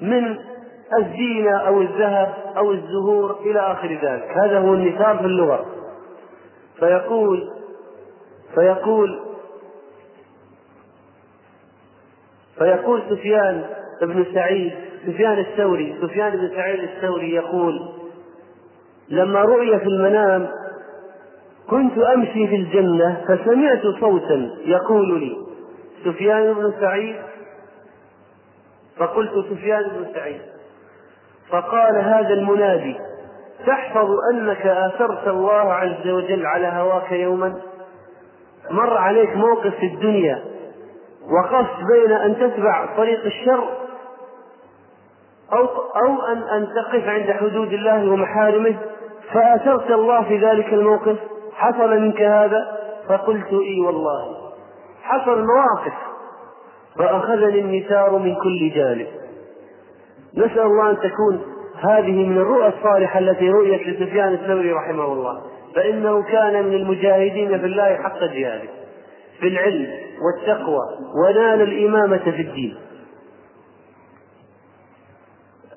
من الزينة أو الذهب أو الزهور إلى آخر ذلك. هذا هو النثار في اللغة. فيقول فيقول فيقول سفيان بن سعيد سفيان الثوري سفيان بن سعيد الثوري يقول لما رؤي في المنام كنت أمشي في الجنة فسمعت صوتا يقول لي سفيان بن سعيد. فقلت سفيان بن سعيد. فقال هذا المنادي تحفظ أنك آثرت الله عز وجل على هواك يوما؟ مر عليك موقف في الدنيا وقفت بين أن تتبع طريق الشر أو أو أن أن تقف عند حدود الله ومحارمه؟ فآثرت الله في ذلك الموقف؟ حصل منك هذا؟ فقلت إي والله. حصل مواقف. فأخذني النثار من كل جانب. نسأل الله أن تكون هذه من الرؤى الصالحة التي رؤيت لسفيان الثوري رحمه الله. فإنه كان من المجاهدين في الله حق جهاده. في العلم والتقوى ونال الإمامة في الدين.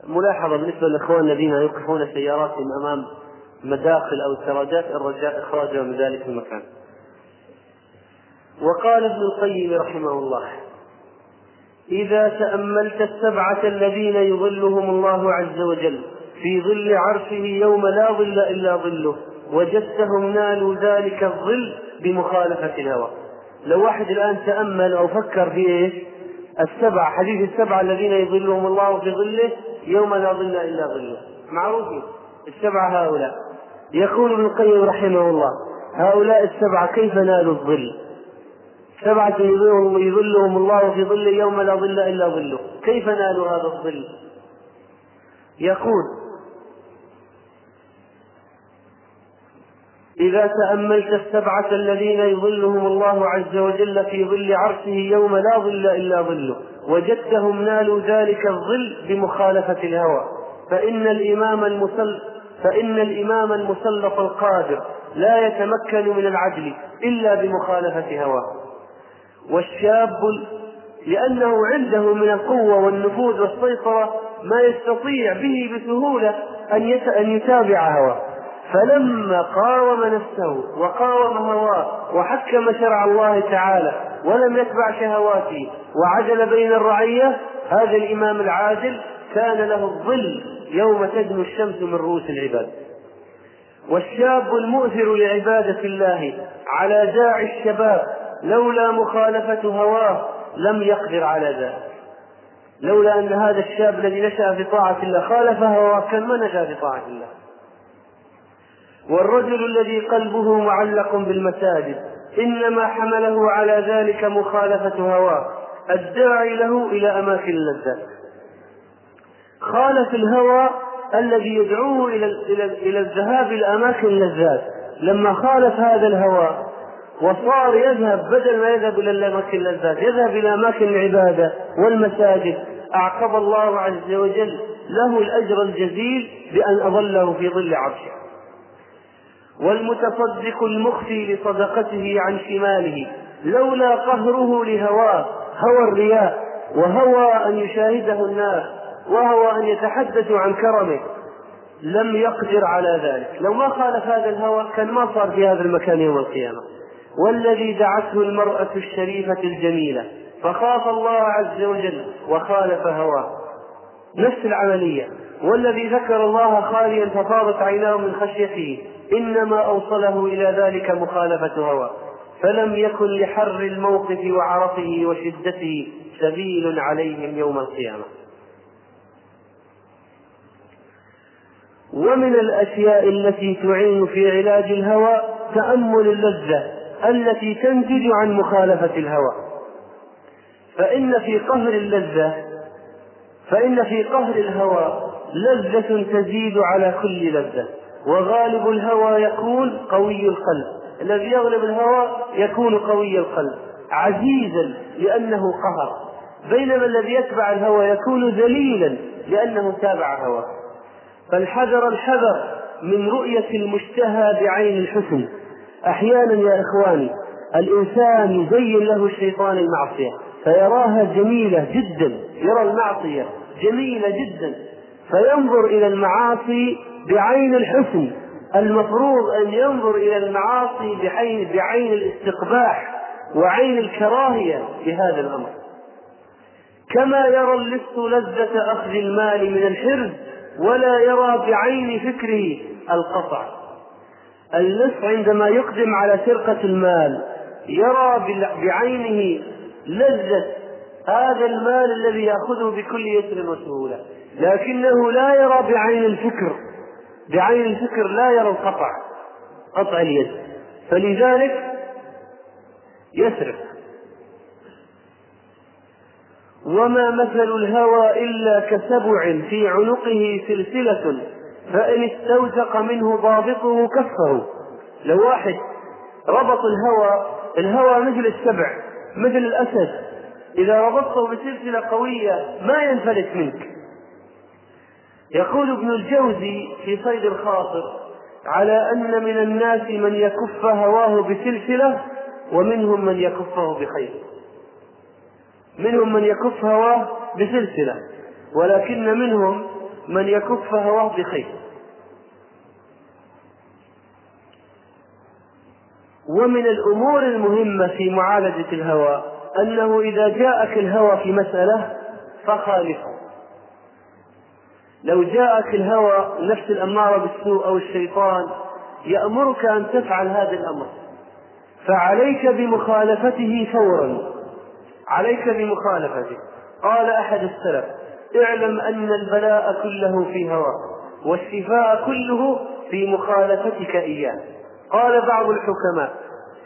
ملاحظة بالنسبة للإخوان الذين يوقفون سياراتهم أمام مداخل أو سراجات الرجاء إخراجها من ذلك المكان. وقال ابن القيم رحمه الله إذا تأملت السبعة الذين يظلهم الله عز وجل في ظل عرشه يوم لا ظل إلا ظله وجدتهم نالوا ذلك الظل بمخالفة الهوى. لو واحد الآن تأمل أو فكر في إيش؟ السبعة حديث السبعة الذين يظلهم الله في ظله يوم لا ظل إلا ظله. معروفين السبعة هؤلاء. يقول ابن القيم رحمه الله هؤلاء السبعة كيف نالوا الظل؟ سبعة يظلهم الله في ظل يوم لا ظل إلا ظله. كيف نالوا هذا الظل؟ يقول إذا تأملت السبعة الذين يظلهم الله عز وجل في ظل عرشه يوم لا ظل إلا ظله وجدتهم نالوا ذلك الظل بمخالفة الهوى. فإن الإمام المسل فإن الإمام المسلط القادر لا يتمكن من العدل إلا بمخالفة هواه. والشاب لأنه عنده من القوة والنفوذ والسيطرة ما يستطيع به بسهولة أن أن يتابع هواه. فلما قاوم نفسه وقاوم هواه وحكم شرع الله تعالى ولم يتبع شهواته وعدل بين الرعية هذا الإمام العادل كان له الظل يوم تدنو الشمس من رؤوس العباد. والشاب المؤثر لعبادة الله على داعي الشباب لولا مخالفة هواه لم يقدر على ذلك. لولا أن هذا الشاب الذي نشأ في طاعة الله خالف هواه كان ما نشأ في طاعة الله. والرجل الذي قلبه معلق بالمساجد إنما حمله على ذلك مخالفة هواه الداعي له إلى أماكن اللذات خالف الهوى الذي يدعوه إلى إلى إلى الذهاب إلى أماكن اللذات لما خالف هذا الهوى وصار يذهب بدل ما يذهب إلى الأماكن اللذات يذهب إلى أماكن العبادة والمساجد. أعقب الله عز وجل له الأجر الجزيل بأن أظله في ظل عرشه. والمتصدق المخفي لصدقته عن شماله لولا قهره لهواه هوى الرياء وهوى أن يشاهده الناس وهو أن يتحدثوا عن كرمه. لم يقدر على ذلك. لو ما خالف هذا الهوى كان ما صار في هذا المكان يوم القيامة. والذي دعته المرأة الشريفة الجميلة فخاف الله عز وجل وخالف هواه. نفس العملية. والذي ذكر الله خاليا ففاضت عيناه من خشيته إنما أوصله إلى ذلك مخالفة هوى فلم يكن لحر الموقف وعرفه وشدته سبيل عليهم يوم القيامة. ومن الأشياء التي تعين في علاج الهوى تأمل اللذة. التي تنتج عن مخالفة الهوى. فإن في قهر اللذة فإن في قهر الهوى لذة تزيد على كل لذة. وغالب الهوى يكون قوي القلب. الذي يغلب الهوى يكون قوي القلب. عزيزا لأنه قهر. بينما الذي يتبع الهوى يكون ذليلا لأنه تابع هواه. فالحذر الحذر من رؤية المشتهى بعين الحسن. أحيانا يا إخواني الإنسان يزين له الشيطان المعصية فيراها جميلة جدا يرى المعصية جميلة جدا فينظر إلى المعاصي بعين الحسن المفروض أن ينظر إلى المعاصي بعين بعين الاستقباح وعين الكراهية لهذا الأمر. كما يرى اللص لذة أخذ المال من الحرز ولا يرى بعين فكره القطع. اللص عندما يقدم على سرقة المال يرى بعينه لذة هذا المال الذي يأخذه بكل يسر وسهولة. لكنه لا يرى بعين الفكر. بعين الفكر لا يرى القطع قطع اليد. فلذلك يسرق. وما مثل الهوى إلا كسبع في عنقه سلسلة فإن استوثق منه ضابطه كفه. لو واحد ربط الهوى الهوى مثل السبع مثل الأسد. إذا ربطته بسلسلة قوية ما ينفلت منك. يقول ابن الجوزي في صيد الخاطر على أن من الناس من يكف هواه بسلسلة ومنهم من يكفه بخير. منهم من يكف هواه بسلسلة ولكن منهم من يكف هواه بخير. ومن الأمور المهمة في معالجة الهوى أنه إذا جاءك الهوى في مسألة فخالفه. لو جاءك الهوى نفس الأمارة بالسوء أو الشيطان يأمرك أن تفعل هذا الأمر. فعليك بمخالفته فورا. عليك بمخالفته. قال أحد السلف اعلم أن البلاء كله في هوى والشفاء كله في مخالفتك إياه. قال بعض الحكماء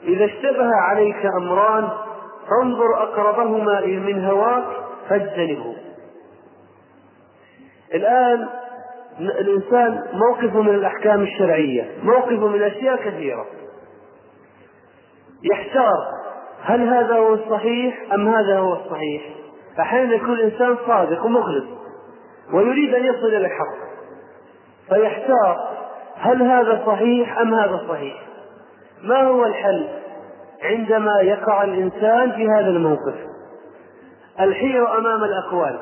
إذا اشتبه عليك أمران فانظر أقربهما من هواك فاجتنبه. الآن الإنسان موقفه من الأحكام الشرعية موقفه من أشياء كثيرة. يحتار هل هذا هو الصحيح أم هذا هو الصحيح؟ أحيانا يكون الإنسان صادق ومخلص ويريد أن يصل إلى الحق. فيحتار هل هذا صحيح أم هذا صحيح. ما هو الحل عندما يقع الإنسان في هذا الموقف؟ الحيرة أمام الأقوال.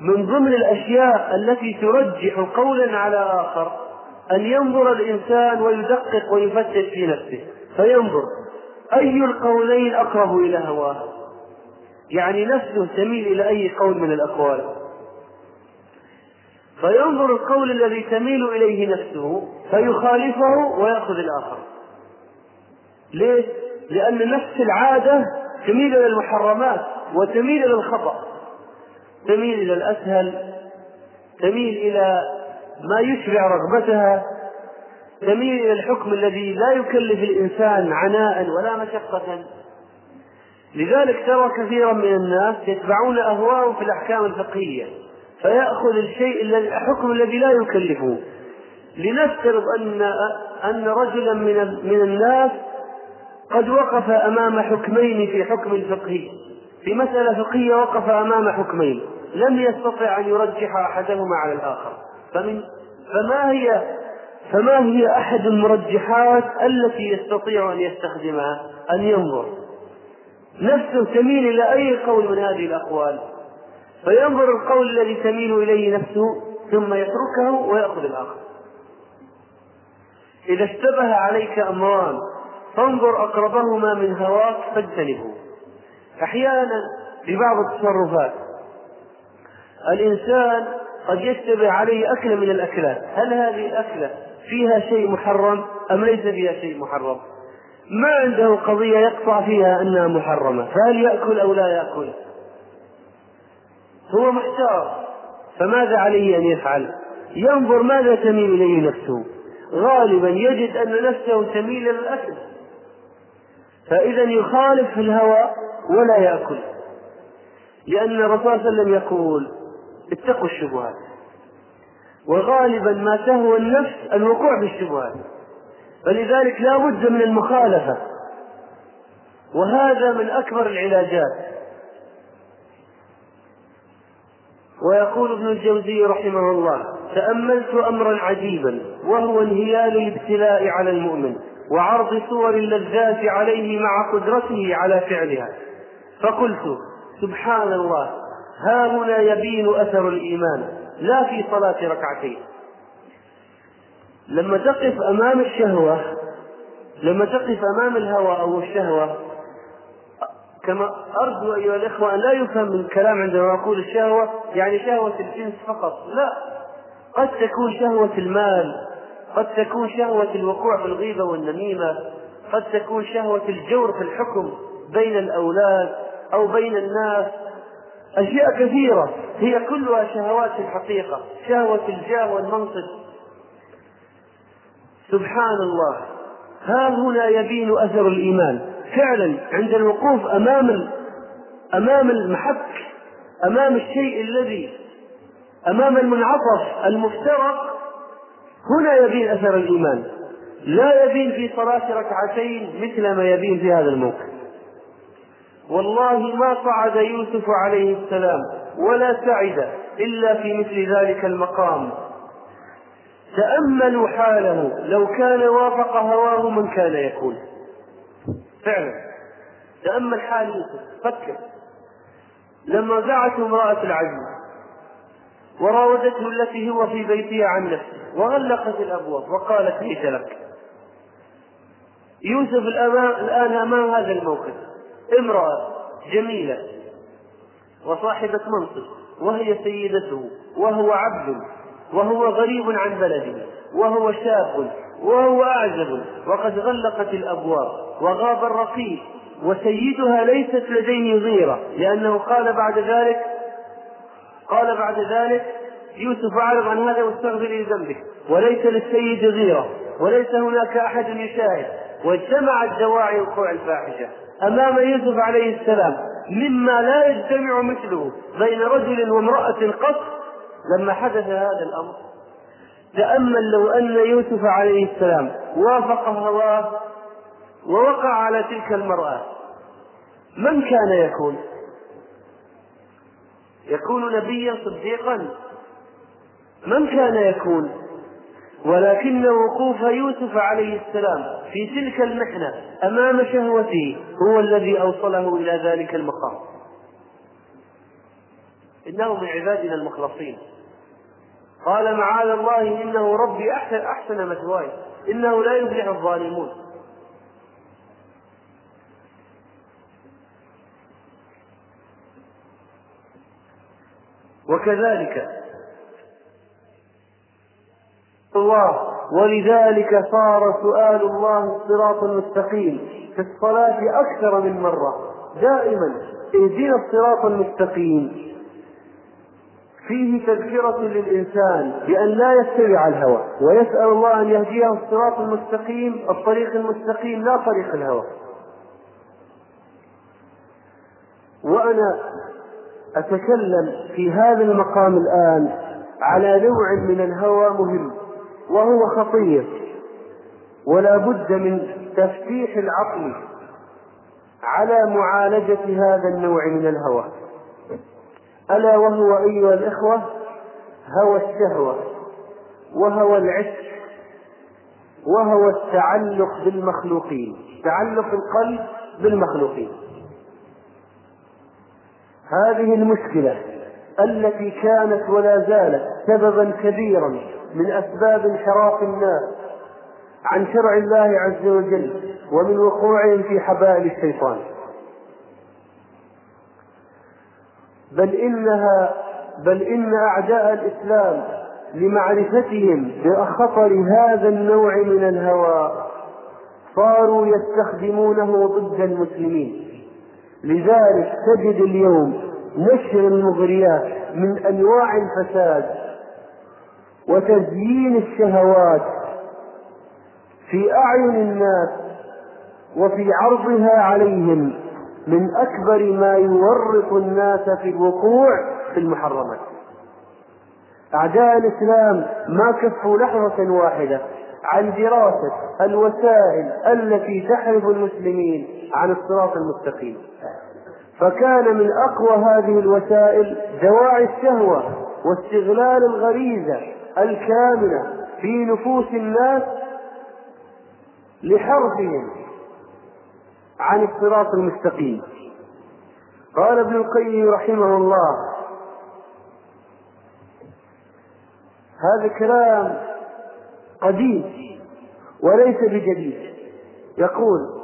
من ضمن الأشياء التي ترجح قولا على آخر أن ينظر الإنسان ويدقق ويفتش في نفسه. فينظر أي القولين أقرب إلى هواه؟ يعني نفسه تميل إلى أي قول من الأقوال. فينظر القول الذي تميل إليه نفسه فيخالفه ويأخذ الآخر. ليش؟ لأن نفس العادة تميل إلى المحرمات وتميل إلى الخطأ. تميل إلى الأسهل تميل إلى ما يشبع رغبتها تميل إلى الحكم الذي لا يكلف الإنسان عناء ولا مشقة. لذلك ترى كثيرا من الناس يتبعون أهواءهم في الأحكام الفقهية فيأخذ الشيء الحكم الذي لا يكلفه. لنفترض أن أن رجلا من من الناس قد وقف أمام حكمين في حكم فقهي في مسألة فقهية وقف أمام حكمين. لم يستطع أن يرجح أحدهما على الآخر. فمن فما هي فما هي أحد المرجحات التي يستطيع أن يستخدمها؟ أن ينظر. نفسه تميل إلى أي قول من هذه الأقوال. فينظر القول الذي تميل إليه نفسه ثم يتركه ويأخذ الآخر. إذا اشتبه عليك أمران فانظر أقربهما من هواك فاجتنبه. أحيانا في بعض التصرفات. الإنسان قد يشتبه عليه أكلة من الأكلات. هل هذه الأكلة فيها شيء محرم أم ليس فيها شيء محرم؟ ما عنده قضية يقطع فيها أنها محرمة فهل يأكل أو لا يأكل؟ هو محتار. فماذا عليه أن يفعل؟ ينظر ماذا تميل إليه نفسه. غالبا يجد أن نفسه تميل إلى الأكل. فإذا يخالف الهوى ولا يأكل. لأن الرسول صلى الله عليه وسلم يقول اتقوا الشبهات. وغالبا ما تهوى النفس الوقوع في الشبهات فلذلك لا بد من المخالفة. وهذا من أكبر العلاجات. ويقول ابن الجوزي رحمه الله تأملت أمرا عجيبا وهو انهيال الابتلاء على المؤمن وعرض صور اللذات عليه مع قدرته على فعلها. فقلت سبحان الله ها هنا يبين أثر الإيمان لا في صلاة ركعتين. لما تقف أمام الشهوة لما تقف أمام الهوى أو الشهوة كما أرجو أيها الإخوة أن لا يفهم من الكلام عندما أقول الشهوة يعني شهوة الجنس فقط لا. قد تكون شهوة المال قد تكون شهوة الوقوع في الغيبة والنميمة قد تكون شهوة الجور في الحكم بين الأولاد أو بين الناس. أشياء كثيرة هي كلها شهوات في الحقيقة شهوة الجاه والمنصب سبحان الله ها هنا يبين أثر الإيمان. فعلا عند الوقوف أمام أمام المحك أمام الشيء الذي أمام المنعطف المفترق هنا يبين أثر الإيمان. لا يبين في صلاة ركعتين مثل ما يبين في هذا الموقف. والله ما صعد يوسف عليه السلام ولا سعد إلا في مثل ذلك المقام. تأملوا حاله لو كان وافق هواه من كان يكون. فعلا. تأمل حال يوسف. فكر. لما دعته امرأة العزيز وراودته التي هو في بيتها عن نفسه وغلقت الأبواب وقالت ليس لك. يوسف الآن أمام هذا الموقف. امرأة جميلة وصاحبة منصب وهي سيدته وهو عبد. وهو غريب عن بلده وهو شاب وهو أعزب وقد غلقت الأبواب وغاب الرقيب وسيدها ليست لديه غيرة لأنه قال بعد ذلك قال بعد ذلك يوسف أعرض عن هذا واستغفر لذنبك وليس للسيد غيرة وليس هناك أحد يشاهد واجتمعت دواعي وقوع الفاحشة. أمام يوسف عليه السلام مما لا يجتمع مثله بين رجل وامرأة قط لما حدث هذا الأمر تأمل لو أن يوسف عليه السلام وافق هواه ووقع على تلك المرأة من كان يكون؟ يكون نبيا صديقا؟ من كان يكون؟ ولكن وقوف يوسف عليه السلام في تلك المحنة أمام شهوته هو الذي أوصله إلى ذلك المقام. إنه من عبادنا المخلصين. قال معاذ الله إنه ربي أحسن أحسن مثواي. إنه لا يفلح الظالمون. وكذلك الله ولذلك صار سؤال الله الصراط المستقيم في الصلاة أكثر من مرة. دائما اهدنا الصراط المستقيم. فيه تذكرة للإنسان بأن لا يتبع الهوى ويسأل الله أن يهديه الصراط المستقيم الطريق المستقيم لا طريق الهوى. وأنا أتكلم في هذا المقام الآن على نوع من الهوى مهم وهو خطير ولا بد من تفتيح العقل على معالجة هذا النوع من الهوى. ألا وهو أيها الإخوة هوى الشهوة وهوى العشق وهو التعلق بالمخلوقين تعلق القلب بالمخلوقين. هذه المشكلة التي كانت ولا زالت سببا كبيرا من أسباب انحراف الناس عن شرع الله عز وجل ومن وقوعهم في حبائل الشيطان. بل إنها بل إن أعداء الإسلام لمعرفتهم بخطر هذا النوع من الهوى صاروا يستخدمونه ضد المسلمين. لذلك تجد اليوم نشر المغريات من أنواع الفساد وتزيين الشهوات في أعين الناس وفي عرضها عليهم من أكبر ما يورط الناس في الوقوع في المحرمات. أعداء الإسلام ما كفوا لحظة واحدة عن دراسة الوسائل التي تحرف المسلمين عن الصراط المستقيم. فكان من أقوى هذه الوسائل دواعي الشهوة واستغلال الغريزة الكامنة في نفوس الناس لحرفهم عن الصراط المستقيم قال ابن القيم رحمه الله هذا كلام قديم وليس بجديد يقول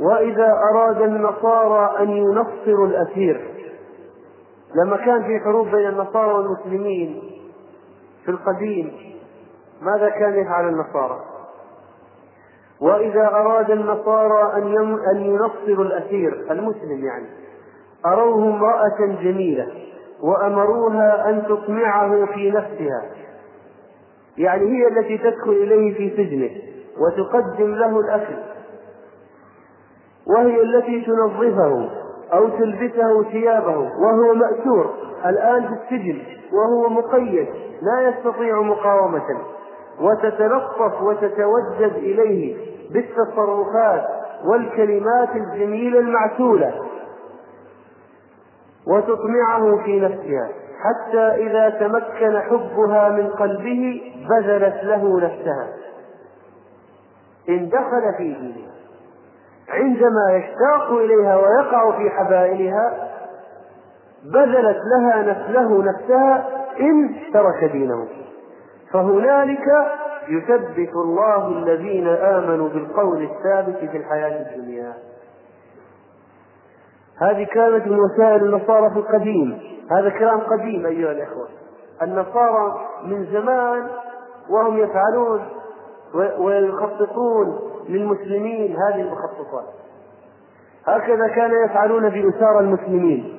وإذا أراد النصارى أن ينصروا الأسير لما كان في حروب بين النصارى والمسلمين في القديم ماذا كان يفعل النصارى؟ وإذا أراد النصارى أن أن ينصروا الأسير المسلم يعني أروه امرأة جميلة وأمروها أن تطمعه في نفسها. يعني هي التي تدخل إليه في سجنه وتقدم له الأكل. وهي التي تنظفه أو تلبسه ثيابه وهو مأسور الآن في السجن وهو مقيد لا يستطيع مقاومة. وتتلطف وتتودد إليه بالتصرفات والكلمات الجميلة المعسولة وتطمعه في نفسها. حتى إذا تمكن حبها من قلبه بذلت له نفسها. إن دخل في دينها. عندما يشتاق إليها ويقع في حبائلها بذلت لها له نفسها إن ترك دينه. فهنالك يثبت الله الذين آمنوا بالقول الثابت في الحياة الدنيا. هذه كانت من وسائل النصارى في القديم. هذا كلام قديم أيها الإخوة. النصارى من زمان وهم يفعلون ويخططون للمسلمين هذه المخططات. هكذا كانوا يفعلون بأسار المسلمين.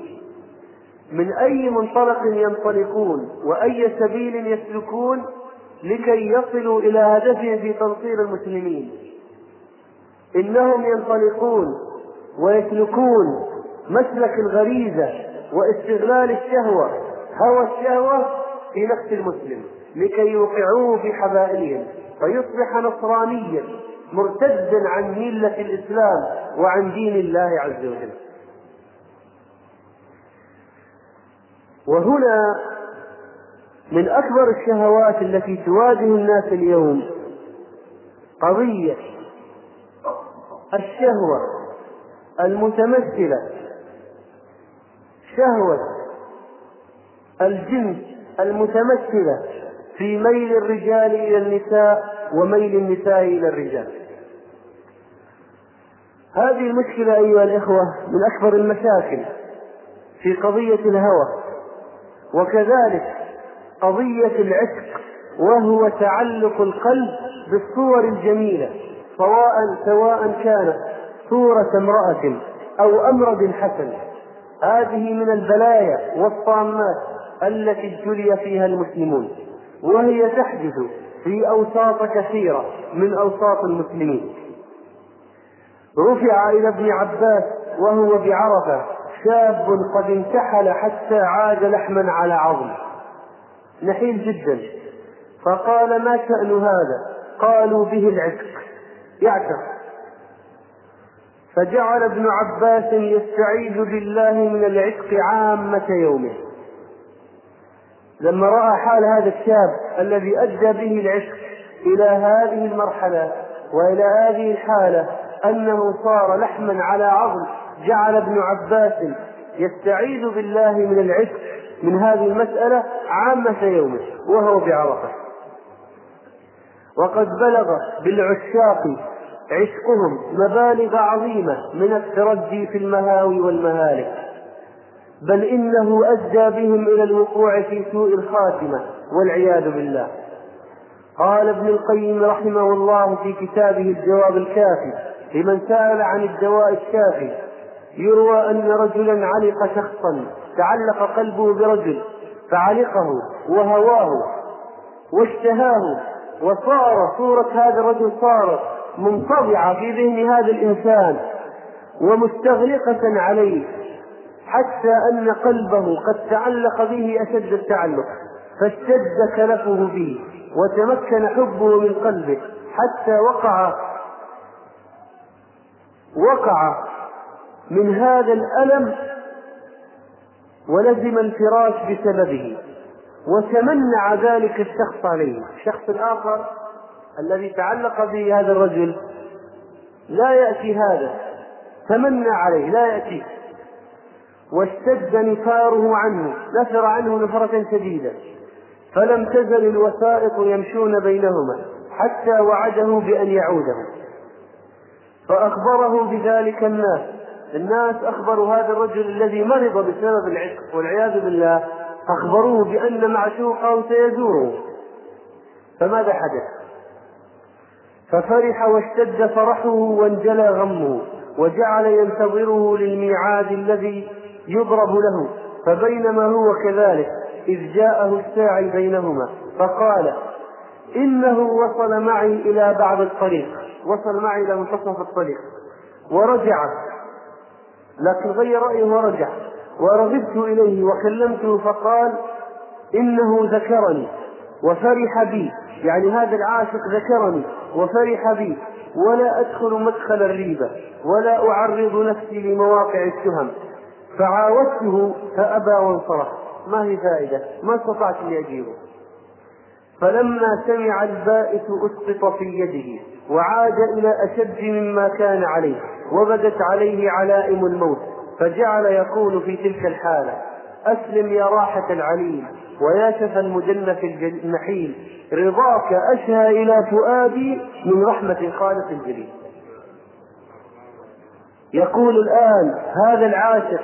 من أي منطلق ينطلقون وأي سبيل يسلكون لكي يصلوا إلى هدفهم في تنصير المسلمين. إنهم ينطلقون ويسلكون مسلك الغريزة واستغلال الشهوة هوى الشهوة في نفس المسلم لكي يوقعوه في حبائلهم. فيصبح نصرانيا مرتدا عن ملة الإسلام وعن دين الله عز وجل. وهنا من أكبر الشهوات التي تواجه الناس اليوم قضية الشهوة المتمثلة شهوة الجنس المتمثلة في ميل الرجال إلى النساء وميل النساء إلى الرجال. هذه المشكلة أيها الإخوة من أكبر المشاكل في قضية الهوى وكذلك قضية العشق وهو تعلق القلب بالصور الجميلة سواء سواء كانت صورة امرأة أو أمرد حسن. هذه من البلايا والطامات التي ابتلي فيها المسلمون وهي تحدث في أوساط كثيرة من أوساط المسلمين. رفع إلى ابن عباس وهو بعرفة شاب قد انتحل حتى عاد لحما على عظم. نحيل جدا. فقال ما شأن هذا؟ قالوا به العتق. يعتق. فجعل ابن عباس يستعيذ بالله من العتق عامة يومه. لما رأى حال هذا الشاب الذي أدى به العشق إلى هذه المرحلة وإلى هذه الحالة أنه صار لحما على عظم جعل ابن عباس يستعيذ بالله من العشق من هذه المسألة عامة يومه وهو بعرفة وقد بلغ بالعشاق عشقهم مبالغ عظيمة من الترجي في المهاوي والمهالك. بل إنه أدى بهم إلى الوقوع في سوء الخاتمة والعياذ بالله. قال ابن القيم رحمه الله في كتابه الجواب الكافي لمن سأل عن الدواء الشافي يروى أن رجلا علق شخصا تعلق قلبه برجل فعلقه وهواه واشتهاه وصار صورة هذا الرجل صارت منطبعة في ذهن هذا الإنسان ومستغلقة عليه حتى أن قلبه قد تعلق به أشد التعلق فاشتد كلفه به وتمكن حبه من قلبه حتى وقع وقع من هذا الألم ولزم الفراش بسببه وتمنع ذلك الشخص عليه. الشخص الآخر الذي تعلق به هذا الرجل لا يأتي هذا تمنى عليه لا يأتي. واشتد نفاره عنه نفر عنه نفرة شديدة. فلم تزل الوسائط يمشون بينهما حتى وعده بأن يعوده. فأخبره بذلك الناس الناس أخبروا هذا الرجل الذي مرض بسبب العشق والعياذ بالله أخبروه بأن معشوقه سيزوره. فماذا حدث؟ ففرح واشتد فرحه وانجلى غمه وجعل ينتظره للميعاد الذي يضرب له. فبينما هو كذلك إذ جاءه الساعي بينهما فقال إنه وصل معي إلى بعض الطريق وصل معي إلى منتصف الطريق. ورجع لكن غير رأيه ورجع. ورغبت إليه وكلمته فقال إنه ذكرني وفرح بي. يعني هذا العاشق ذكرني وفرح بي. ولا أدخل مدخل الريبة ولا أعرض نفسي لمواقع التهم. فعاودته فأبى وانصرف. ما هي فائدة؟ ما استطعت أن أجيبه فلما سمع البائس أسقط في يده وعاد إلى أشد مما كان عليه وبدت عليه علائم الموت فجعل يقول في تلك الحالة. أسلم يا راحة العليم ويا شفى المجن في النحيل رضاك أشهى إلى فؤادي من رحمة خالق الجليل. يقول الآن هذا العاشق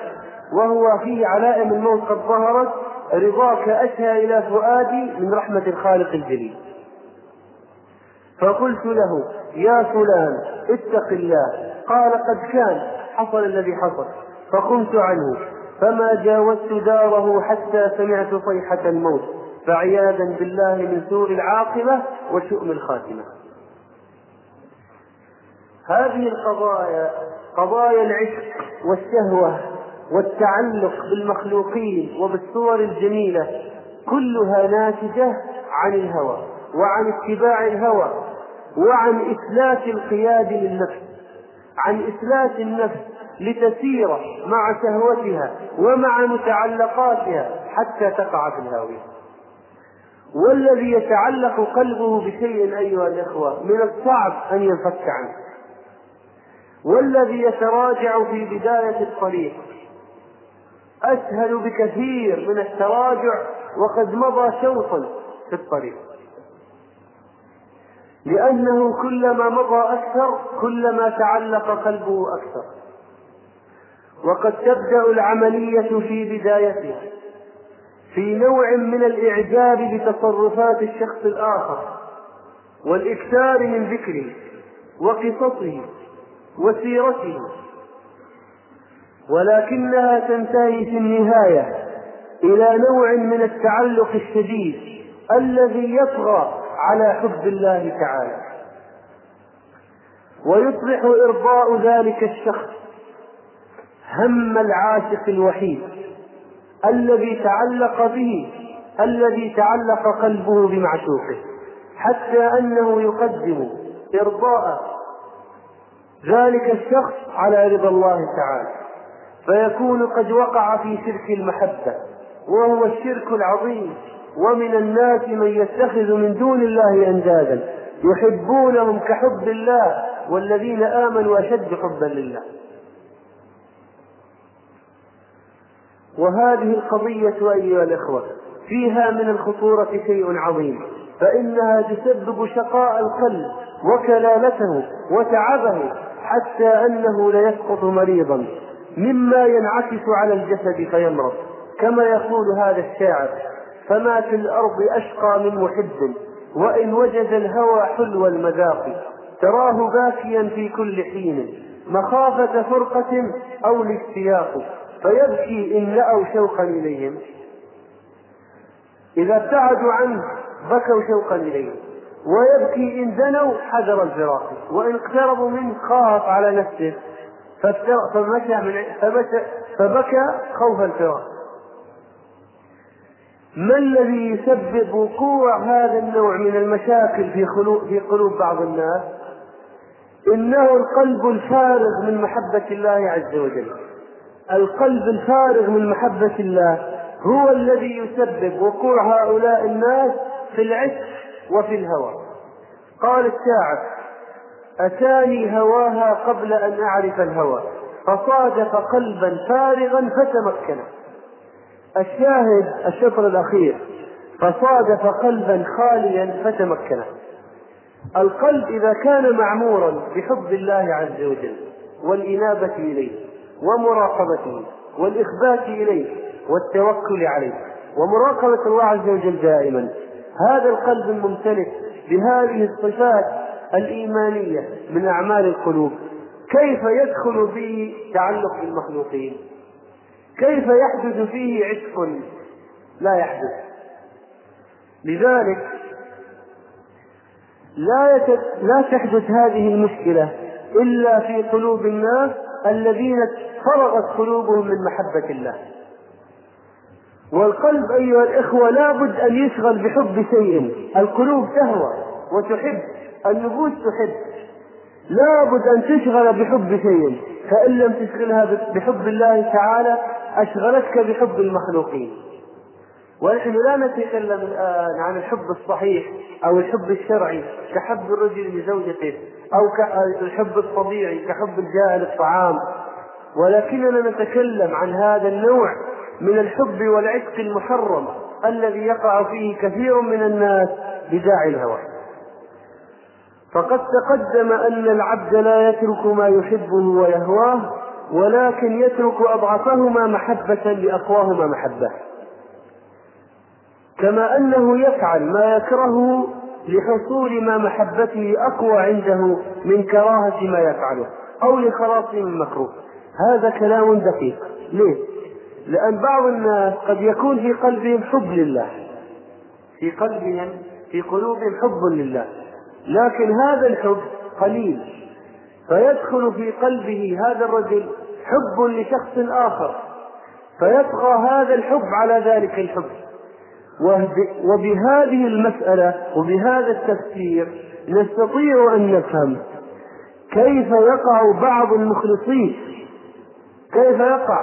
وهو فيه علائم الموت قد ظهرت رضاك أشهى إلى فؤادي من رحمة الخالق الجليل. فقلت له يا فلان اتق الله. قال قد كان. حصل الذي حصل. فقمت عنه. فما جاوزت داره حتى سمعت صيحة الموت. فعياذا بالله من سوء العاقبة وشؤم الخاتمة. هذه القضايا قضايا العشق والشهوة والتعلق بالمخلوقين وبالصور الجميلة كلها ناتجة عن الهوى وعن اتباع الهوى وعن إسلاك القياد للنفس عن إسلاك النفس لتسير مع شهوتها ومع متعلقاتها حتى تقع في الهاوية. والذي يتعلق قلبه بشيء أيها الإخوة من الصعب أن ينفك عنه. والذي يتراجع في بداية الطريق أسهل بكثير من التراجع وقد مضى شوطا في الطريق. لأنه كلما مضى أكثر كلما تعلق قلبه أكثر. وقد تبدأ العملية في بدايتها في نوع من الإعجاب بتصرفات الشخص الآخر والإكثار من ذكره وقصصه وسيرته. ولكنها تنتهي في النهاية إلى نوع من التعلق الشديد الذي يطغى على حب الله تعالى. ويصبح إرضاء ذلك الشخص هم العاشق الوحيد الذي تعلق به الذي تعلق قلبه بمعشوقه حتى أنه يقدم إرضاء ذلك الشخص على رضا الله تعالى. فيكون قد وقع في شرك المحبة وهو الشرك العظيم. ومن الناس من يتخذ من دون الله أندادا يحبونهم كحب الله والذين آمنوا أشد حبا لله. وهذه القضية أيها الإخوة فيها من الخطورة شيء عظيم فإنها تسبب شقاء القلب وكلالته وتعبه حتى أنه ليسقط مريضا. مما ينعكس على الجسد فيمرض. كما يقول هذا الشاعر فما في الأرض أشقى من محب وإن وجد الهوى حلو المذاق. تراه باكيا في كل حين مخافة فرقة أو الاشتياق فيبكي إن لأوا شوقا إليهم. إذا ابتعدوا عنه بكوا شوقا إليه. ويبكي إن دنوا حذر الفراق. وإن اقتربوا منه خاف على نفسه. فمشى من فمشى فبكى خوف الفراق ما الذي يسبب وقوع هذا النوع من المشاكل في في قلوب بعض الناس؟ إنه القلب الفارغ من محبة الله عز وجل. القلب الفارغ من محبة الله هو الذي يسبب وقوع هؤلاء الناس في العشق وفي الهوى قال الشاعر أتاني هواها قبل أن أعرف الهوى. فصادف قلبا فارغا فتمكن. الشاهد الشطر الأخير. فصادف قلبا خاليا فتمكن. القلب إذا كان معمورا بحب الله عز وجل والإنابة إليه ومراقبته والإخبات إليه والتوكل عليه ومراقبة الله عز وجل دائما. هذا القلب الممتلئ بهذه الصفات الإيمانية من أعمال القلوب. كيف يدخل به تعلق بالمخلوقين؟ كيف يحدث فيه عشق لا يحدث. لذلك لا يتد... لا تحدث هذه المشكلة إلا في قلوب الناس الذين فرغت قلوبهم من محبة الله. والقلب أيها الإخوة لا بد أن يشغل بحب شيء. القلوب تهوى وتحب. النفوس تحب. لا بد أن تشغل بحب شيء. فإن لم تشغلها بحب الله تعالى أشغلتك بحب المخلوقين. ونحن لا نتكلم الآن عن الحب الصحيح أو الحب الشرعي كحب الرجل لزوجته أو كالحب الطبيعي كحب الجائع للطعام. ولكننا نتكلم عن هذا النوع من الحب والعشق المحرم الذي يقع فيه كثير من الناس بداعي الهوى. فقد تقدم أن العبد لا يترك ما يحبه ويهواه ولكن يترك أضعفهما محبة لأقواهما محبة. كما أنه يفعل ما يكرهه لحصول ما محبته أقوى عنده من كراهة ما يفعله أو لخلاصه من مكروه. هذا كلام دقيق. ليه؟ لأن بعض الناس قد يكون في قلبهم حب لله. في قلبهم في قلوبهم حب لله. لكن هذا الحب قليل. فيدخل في قلبه هذا الرجل حب لشخص آخر. فيطغى هذا الحب على ذلك الحب. وبهذه المسألة وبهذا التفسير نستطيع أن نفهم كيف يقع بعض المخلصين. كيف يقع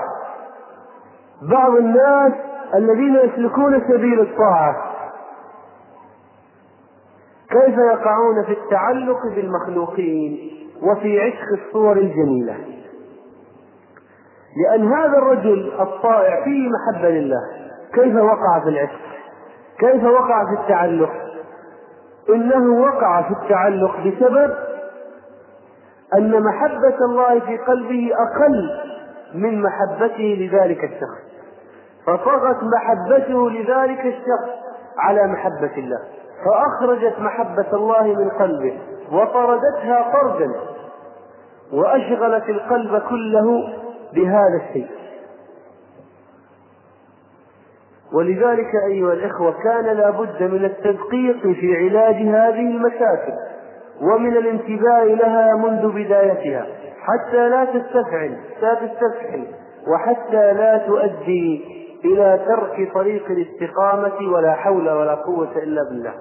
بعض الناس الذين يسلكون سبيل الطاعة. كيف يقعون في التعلق بالمخلوقين وفي عشق الصور الجميلة؟ لأن هذا الرجل الطائع فيه محبة لله. كيف وقع في العشق؟ كيف وقع في التعلق؟ إنه وقع في التعلق بسبب أن محبة الله في قلبه أقل من محبته لذلك الشخص. فطغت محبته لذلك الشخص على محبة الله. فأخرجت محبة الله من قلبه وطردتها طردا وأشغلت القلب كله بهذا الشيء. ولذلك أيها الإخوة كان لا بد من التدقيق في علاج هذه المشاكل ومن الانتباه لها منذ بدايتها حتى لا تستفعل لا تستفحل وحتى لا تؤدي إلى ترك طريق الاستقامة ولا حول ولا قوة إلا بالله.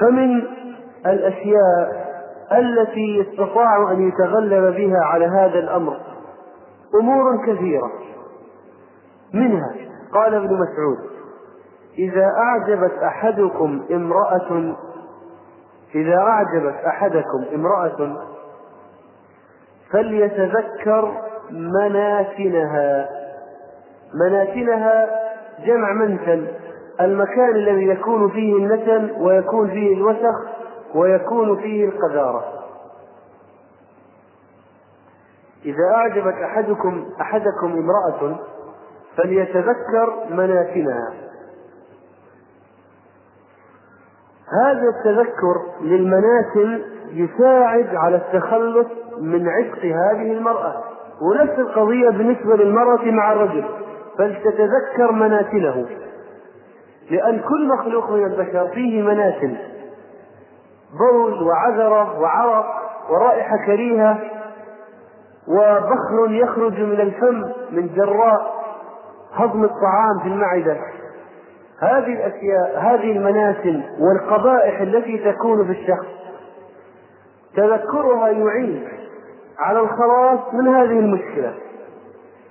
فمن الأشياء التي يستطاع أن يتغلب بها على هذا الأمر أمور كثيرة. منها قال ابن مسعود إذا أعجبت أحدكم امرأة إذا أعجبت أحدكم امرأة فليتذكر مناسنها. مناسنها جمع منسل المكان الذي يكون فيه النتن ويكون فيه الوسخ ويكون فيه القذارة. إذا أعجبت أحدكم أحدكم امرأة فليتذكر مناتنها هذا التذكر للمناسل يساعد على التخلص من عتق هذه المرأة ونفس القضية بالنسبة للمرأة مع الرجل فلتتذكر مناسله لأن كل مخلوق من البشر فيه مناسل بول وعذرة وعرق ورائحة كريهة وبخر يخرج من الفم من جراء هضم الطعام في المعدة. هذه الأشياء هذه المناسل والقبائح التي تكون في الشخص تذكرها يعين على الخلاص من هذه المشكلة.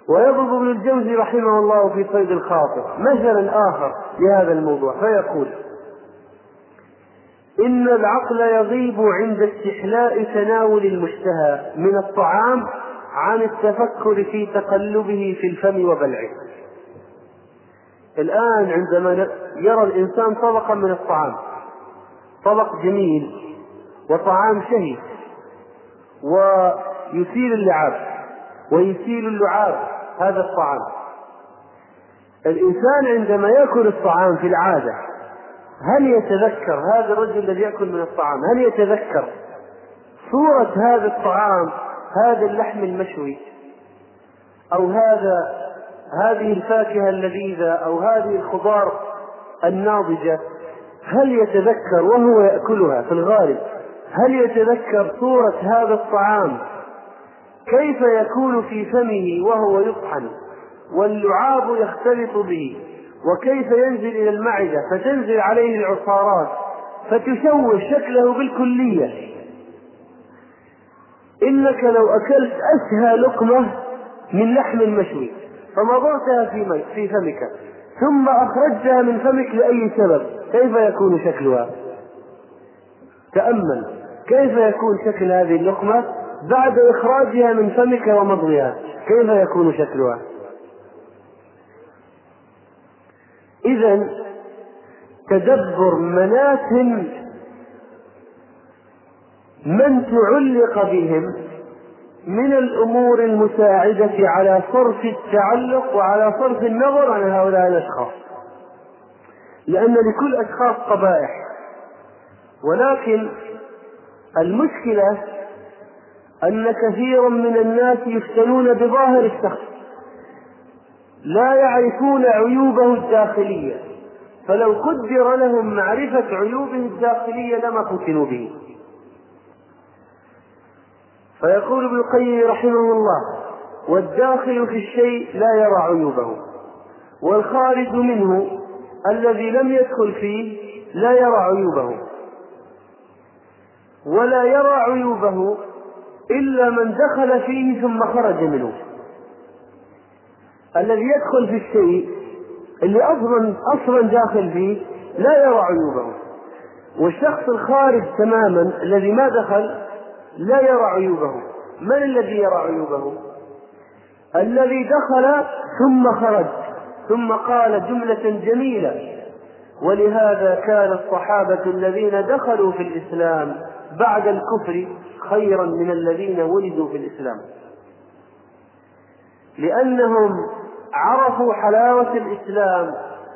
ويضرب ابن الجوزي رحمه الله في صيد الخاطر مثلا آخر لهذا الموضوع فيقول إن العقل يغيب عند استحلاء تناول المشتهى من الطعام عن التفكر في تقلبه في الفم وبلعه. الآن عندما يرى الإنسان طبقا من الطعام طبق جميل وطعام شهي ويثير اللعاب ويثير اللعاب هذا الطعام. الإنسان عندما يأكل الطعام في العادة هل يتذكر هذا الرجل الذي يأكل من الطعام؟ هل يتذكر صورة هذا الطعام هذا اللحم المشوي أو هذا هذه الفاكهة اللذيذة أو هذه الخضار الناضجة؟ هل يتذكر وهو يأكلها في الغالب؟ هل يتذكر صورة هذا الطعام؟ كيف يكون في فمه وهو يطحن واللعاب يختلط به وكيف ينزل إلى المعدة فتنزل عليه العصارات فتشوه شكله بالكلية إنك لو أكلت أشهى لقمة من لحم المشوي فمضغتها في في فمك ثم أخرجتها من فمك لأي سبب كيف يكون شكلها؟ تأمل كيف يكون شكل هذه اللقمة بعد إخراجها من فمك ومضغها كيف يكون شكلها؟ إذا تدبر مناسم من تعلق بهم من الأمور المساعدة على صرف التعلق وعلى صرف النظر عن هؤلاء الأشخاص. لأن لكل أشخاص قبائح. ولكن المشكلة أن كثيرا من الناس يفتنون بظاهر الشخص لا يعرفون عيوبه الداخلية. فلو قدر لهم معرفة عيوبه الداخلية لما فتنوا به. فيقول ابن القيم رحمه الله والداخل في الشيء لا يرى عيوبه والخارج منه الذي لم يدخل فيه لا يرى عيوبه. ولا يرى عيوبه إلا من دخل فيه ثم خرج منه. الذي يدخل في الشيء اللي أصلا أصلا داخل فيه لا يرى عيوبه. والشخص الخارج تماما الذي ما دخل لا يرى عيوبه. من الذي يرى عيوبه؟ الذي دخل ثم خرج. ثم قال جملة جميلة. ولهذا كان الصحابة الذين دخلوا في الإسلام بعد الكفر خيرا من الذين ولدوا في الإسلام. لأنهم عرفوا حلاوة الإسلام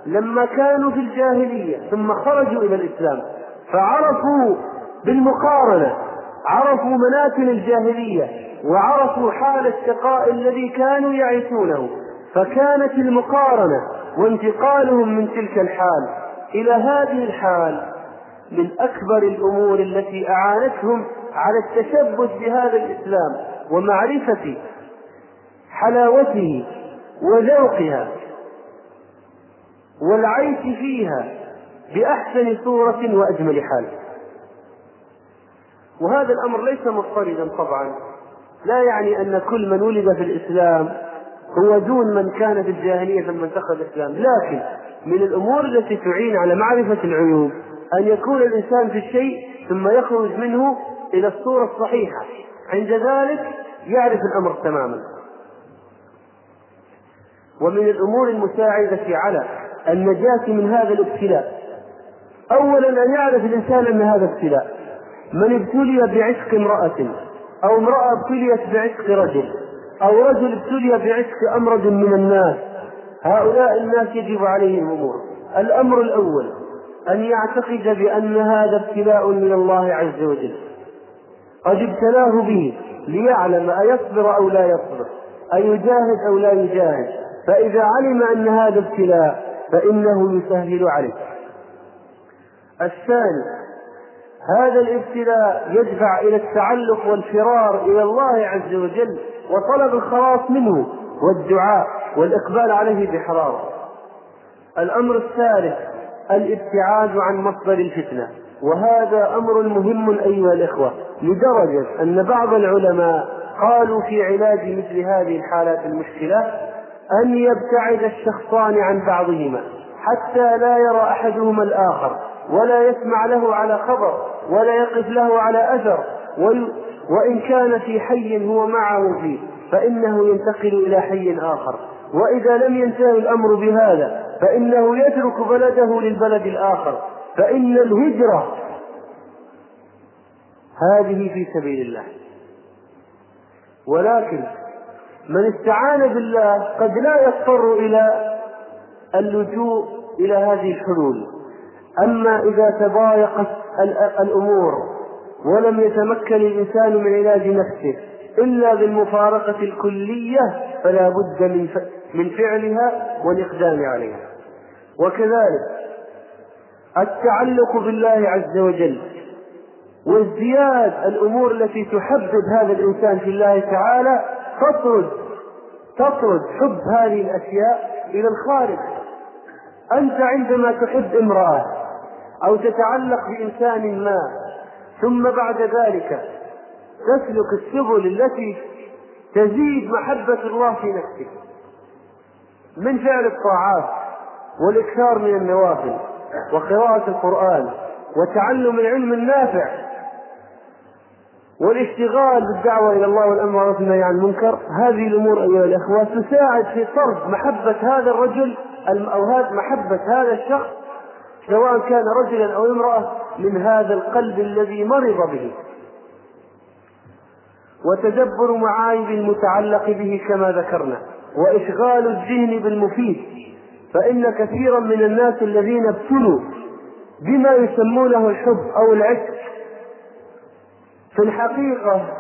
لما كانوا في الجاهلية ثم خرجوا إلى الإسلام. فعرفوا بالمقارنة عرفوا مناكل الجاهلية وعرفوا حال الشقاء الذي كانوا يعيشونه. فكانت المقارنة وانتقالهم من تلك الحال إلى هذه الحال من أكبر الأمور التي أعانتهم على التشبث بهذا الإسلام ومعرفة حلاوته وذوقها والعيش فيها بأحسن صورة وأجمل حال. وهذا الأمر ليس مضطردا طبعا. لا يعني أن كل من ولد في الإسلام هو دون من كان في الجاهلية ثم انتقل الإسلام. لكن من الأمور التي تعين على معرفة العيوب أن يكون الإنسان في الشيء ثم يخرج منه إلى الصورة الصحيحة. عند ذلك يعرف الأمر تماما. ومن الأمور المساعدة على النجاة من هذا الابتلاء. أولا أن يعرف الإنسان أن هذا ابتلاء. من ابتلي بعشق امرأة أو امرأة ابتليت بعشق رجل أو رجل ابتلي بعشق أمرد من الناس. هؤلاء الناس يجب عليهم أمور الأمر الأول. أن يعتقد بأن هذا ابتلاء من الله عز وجل. قد ابتلاه به ليعلم أيصبر أو لا يصبر أيجاهد أو لا يجاهد. فإذا علم أن هذا ابتلاء فإنه يسهل عليه. الثاني هذا الابتلاء يدفع إلى التعلق والفرار إلى الله عز وجل وطلب الخلاص منه والدعاء والإقبال عليه بحرارة. الأمر الثالث الابتعاد عن مصدر الفتنة. وهذا أمر مهم أيها الإخوة لدرجة أن بعض العلماء قالوا في علاج مثل هذه الحالات المشكلة أن يبتعد الشخصان عن بعضهما حتى لا يرى أحدهما الآخر ولا يسمع له على خبر ولا يقف له على أثر وإن كان في حي هو معه فيه فإنه ينتقل إلى حي آخر. وإذا لم ينتهي الأمر بهذا فإنه يترك بلده للبلد الآخر. فإن الهجرة هذه في سبيل الله. ولكن من استعان بالله قد لا يضطر إلى اللجوء إلى هذه الحلول. أما إذا تضايقت الأمور ولم يتمكن الإنسان من علاج نفسه إلا بالمفارقة الكلية فلا بد من فعلها والإقدام عليها. وكذلك التعلق بالله عز وجل وازدياد الأمور التي تحبب هذا الإنسان في الله تعالى تطرد تطرد حب هذه الأشياء إلى الخارج. أنت عندما تحب امرأة أو تتعلق بإنسان ما ثم بعد ذلك تسلك السبل التي تزيد محبة الله في نفسك. من فعل الطاعات؟ والإكثار من النوافل وقراءة القرآن وتعلم العلم النافع والاشتغال بالدعوة إلى الله والأمر والنهي عن المنكر. هذه الأمور أيها الأخوة تساعد في طرد محبة هذا الرجل أو محبة هذا الشخص سواء كان رجلا أو امرأة من هذا القلب الذي مرض به. وتدبر معايب المتعلق به كما ذكرنا وإشغال الذهن بالمفيد. فإن كثيرا من الناس الذين ابتلوا بما يسمونه الحب أو العشق في الحقيقة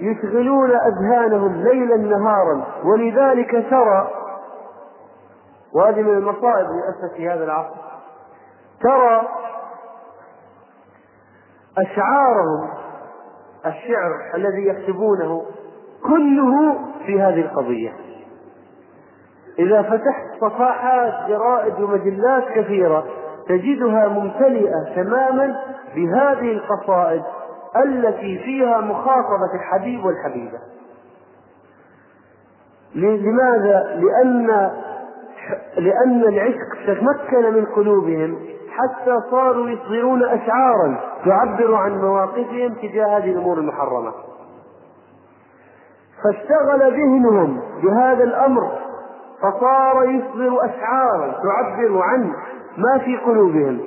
يشغلون أذهانهم ليلا نهارا ولذلك ترى وهذه من المصائب للأسف في هذا العصر ترى أشعارهم الشعر الذي يكتبونه كله في هذه القضية. إذا فتحت صفحات جرائد ومجلات كثيرة تجدها ممتلئة تماما بهذه القصائد التي فيها مخاطبة الحبيب والحبيبة لماذا؟ لأن لأن العشق تمكن من قلوبهم حتى صاروا يصدرون أشعارا تعبر عن مواقفهم تجاه هذه الأمور المحرمة فاشتغل ذهنهم بهذا الأمر فصار يصدر أشعارا تعبر عن ما في قلوبهم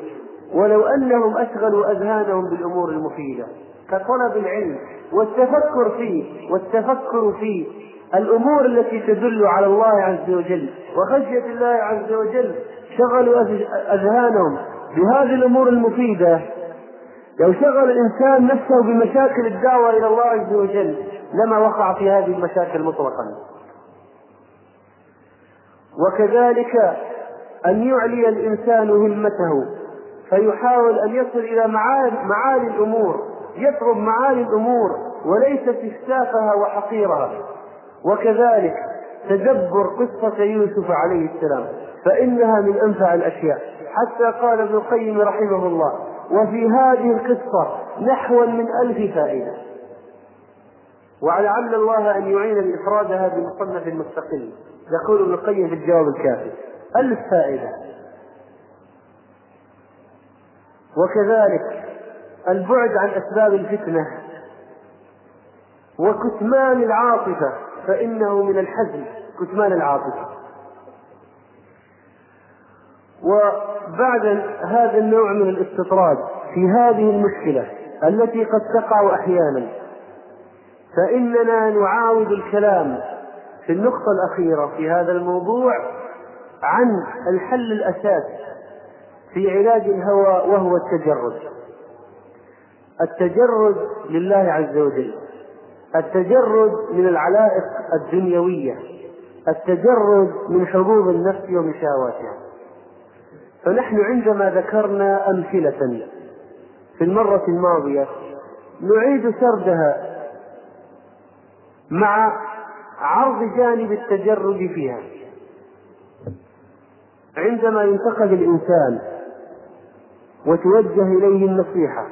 ولو أنهم أشغلوا أذهانهم بالأمور المفيدة كطلب العلم والتفكر فيه والتفكر في الأمور التي تدل على الله عز وجل وخشية الله عز وجل شغلوا أذهانهم بهذه الأمور المفيدة. لو شغل الإنسان نفسه بمشاكل الدعوة إلى الله عز وجل لما وقع في هذه المشاكل مطلقا. وكذلك أن يعلي الإنسان همته فيحاول أن يصل إلى معالي الأمور يطلب معالي الأمور وليست استافها وحقيرها. وكذلك تدبر قصة يوسف عليه السلام فإنها من أنفع الأشياء. حتى قال ابن القيم رحمه الله وفي هذه القصة نحو من ألف فائدة ولعل الله أن يعين لإفرادها بمصنف مستقل يقول ابن القيم في الجواب الكافي. ألف فائدة وكذلك البعد عن أسباب الفتنة وكتمان العاطفة فإنه من الحزن كتمان العاطفة. وبعد هذا النوع من الاستطراد في هذه المشكلة التي قد تقع أحيانا فإننا نعاود الكلام في النقطة الأخيرة في هذا الموضوع عن الحل الأساسي في علاج الهوى وهو التجرد. التجرد لله عز وجل. التجرد من العلائق الدنيوية. التجرد من حظوظ النفس ومشاواتها. فنحن عندما ذكرنا أمثلة في المرة الماضية نعيد سردها مع عرض جانب التجرد فيها. عندما ينتقد الإنسان وتوجه إليه النصيحة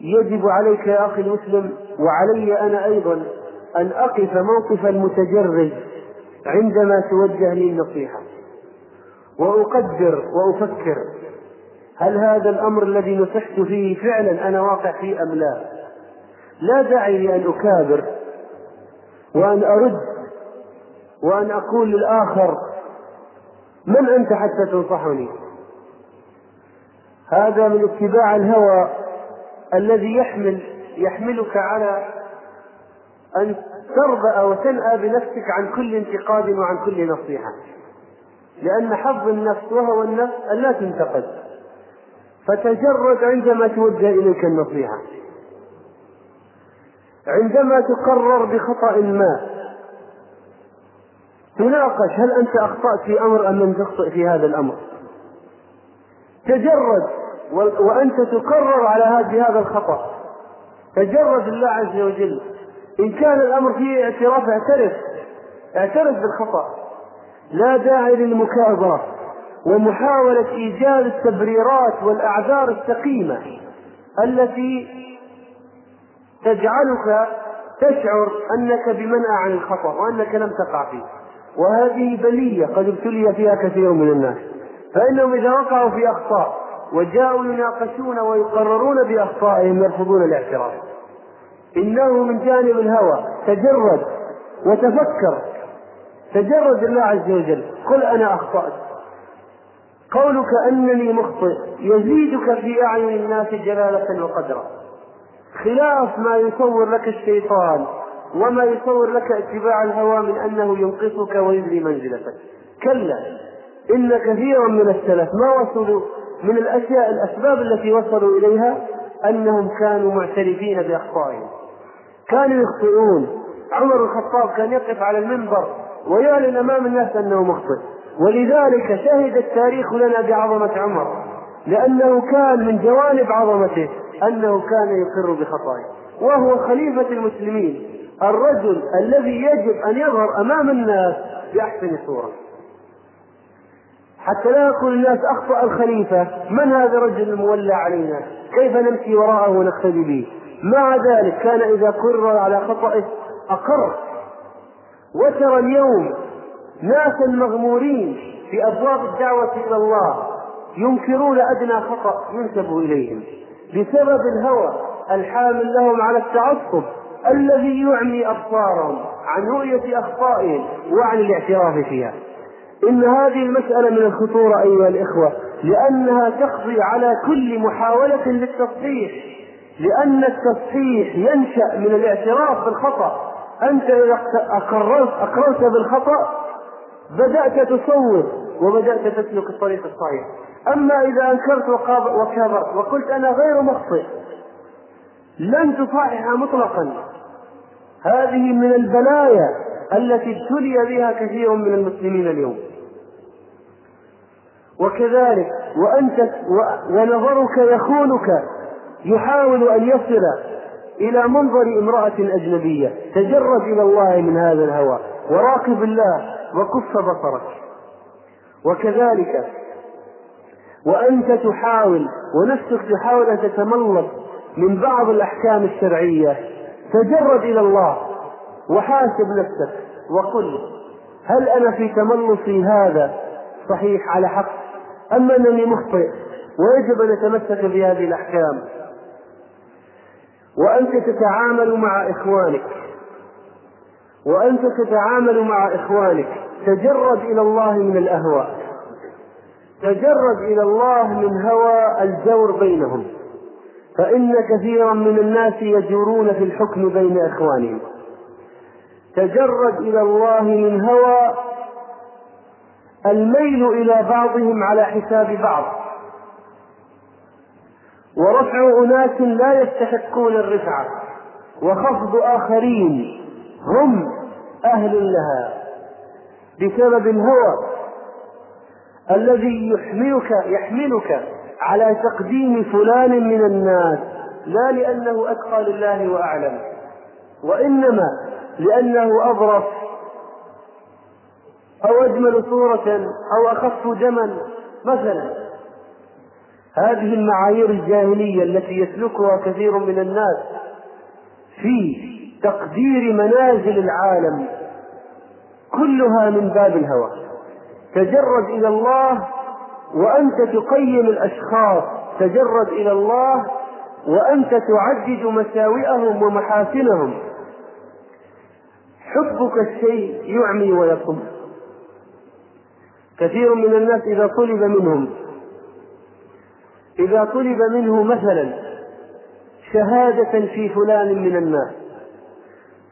يجب عليك يا أخي المسلم وعلي أنا أيضا أن أقف موقف المتجرد عندما توجه لي النصيحة. وأقدر وأفكر هل هذا الأمر الذي نصحت فيه فعلا أنا واقع فيه أم لا؟ لا داعي لأن أكابر وأن أرد وأن أقول للآخر من أنت حتى تنصحني؟ هذا من اتباع الهوى الذي يحمل يحملك على أن تربأ وتنأى بنفسك عن كل انتقاد وعن كل نصيحة لأن حظ النفس وهو النفس أن لا تنتقد فتجرد عندما توجه إليك النصيحة. عندما تقرر بخطأ ما. تناقش هل أنت أخطأت في أمر أم لم تخطئ في هذا الأمر. تجرد وأنت تقرر على هذا الخطأ. تجرد الله عز وجل. إن كان الأمر فيه اعتراف اعترف. اعترف بالخطأ. لا داعي للمكابرة ومحاولة إيجاد التبريرات والأعذار السقيمة التي تجعلك تشعر أنك بمنأى عن الخطأ وأنك لم تقع فيه. وهذه بلية قد ابتلي فيها كثير من الناس. فإنهم إذا وقعوا في أخطاء وجاءوا يناقشون ويقررون بأخطائهم يرفضون الاعتراف. إنه من جانب الهوى. تجرد وتفكر. تجرد الله عز وجل. قل أنا أخطأت. قولك أنني مخطئ. يزيدك في أعين الناس جلالة وقدرا. خلاف ما يصور لك الشيطان وما يصور لك اتباع الهوى من أنه ينقصك ويجري منزلتك. كلا إن كثيرا من السلف ما وصلوا من الأشياء الأسباب التي وصلوا إليها أنهم كانوا معترفين بأخطائهم. كانوا يخطئون. عمر الخطاب كان يقف على المنبر ويعلن أمام الناس أنه مخطئ. ولذلك شهد التاريخ لنا بعظمة عمر لأنه كان من جوانب عظمته. أنه كان يقر بخطائه وهو خليفة المسلمين. الرجل الذي يجب أن يظهر أمام الناس بأحسن صورة. حتى لا يقول الناس أخطأ الخليفة من هذا الرجل المولى علينا؟ كيف نمشي وراءه ونقتدي به؟ مع ذلك كان إذا قرر على خطئه أقر. وترى اليوم ناسا مغمورين في أبواب الدعوة إلى الله ينكرون أدنى خطأ ينسب إليهم. بسبب الهوى الحامل لهم على التعصب الذي يعمي أبصارهم عن رؤية أخطائهم وعن الاعتراف فيها. إن هذه المسألة من الخطورة أيها الإخوة لأنها تقضي على كل محاولة للتصحيح لأن التصحيح ينشأ من الاعتراف بالخطأ. أنت إذا أقررت أقررت بالخطأ بدأت تصور وبدأت تسلك الطريق الصحيح. أما إذا أنكرت وكابرت وقلت أنا غير مخطئ لن تصحح مطلقا. هذه من البلايا التي ابتلي بها كثير من المسلمين اليوم. وكذلك وأنت ونظرك يخونك يحاول أن يصل إلى منظر امرأة أجنبية تجرد إلى الله من هذا الهوى وراقب الله وكف بصرك. وكذلك وأنت تحاول ونفسك تحاول أن تتملص من بعض الأحكام الشرعية. تجرد إلى الله وحاسب نفسك وقل هل أنا في تملصي هذا صحيح على حق أم أنني مخطئ ويجب أن نتمسك بهذه الأحكام؟ وأنت تتعامل مع إخوانك. وأنت تتعامل مع إخوانك. تجرد إلى الله من الأهواء. تجرد إلى الله من هوى الجور بينهم. فإن كثيرا من الناس يجورون في الحكم بين إخوانهم. تجرد إلى الله من هوى الميل إلى بعضهم على حساب بعض. ورفع أناس لا يستحقون الرفعة وخفض آخرين هم أهل لها بسبب الهوى. الذي يحملك يحملك على تقديم فلان من الناس. لا لأنه أتقى لله وأعلم. وإنما لأنه أظرف أو أجمل صورة أو أخف دما مثلا. هذه المعايير الجاهلية التي يسلكها كثير من الناس في تقدير منازل العالم كلها من باب الهوى. تجرد إلى الله وأنت تقيم الأشخاص تجرد إلى الله وأنت تعدد مساوئهم ومحاسنهم. حبك الشيء يعمي ويصم. كثير من الناس إذا طلب منهم إذا طلب منه مثلا شهادة في فلان من الناس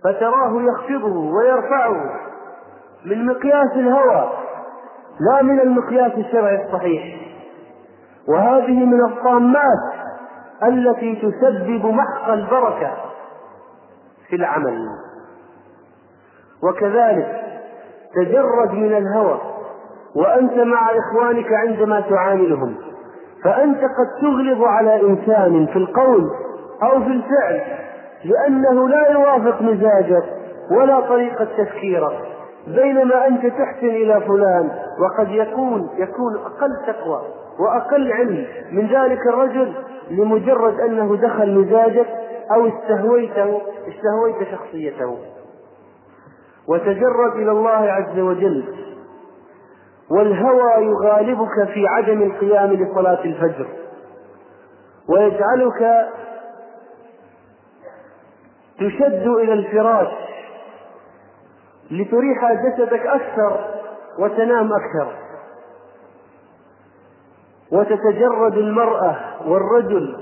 فتراه يخفضه ويرفعه من مقياس الهوى. لا من المقياس الشرعي الصحيح. وهذه من الطامات التي تسبب محق البركة في العمل. وكذلك تجرد من الهوى وأنت مع إخوانك عندما تعاملهم فأنت قد تغلظ على إنسان في القول أو في الفعل لأنه لا يوافق مزاجك ولا طريقة تفكيرك. بينما أنت تحسن إلى فلان وقد يكون يكون أقل تقوى وأقل علم. من ذلك الرجل لمجرد أنه دخل مزاجك أو استهويته استهويت شخصيته. وتجرد إلى الله عز وجل. والهوى يغالبك في عدم القيام لصلاة الفجر. ويجعلك تشد إلى الفراش. لتريح جسدك أكثر وتنام أكثر. وتتجرد المرأة والرجل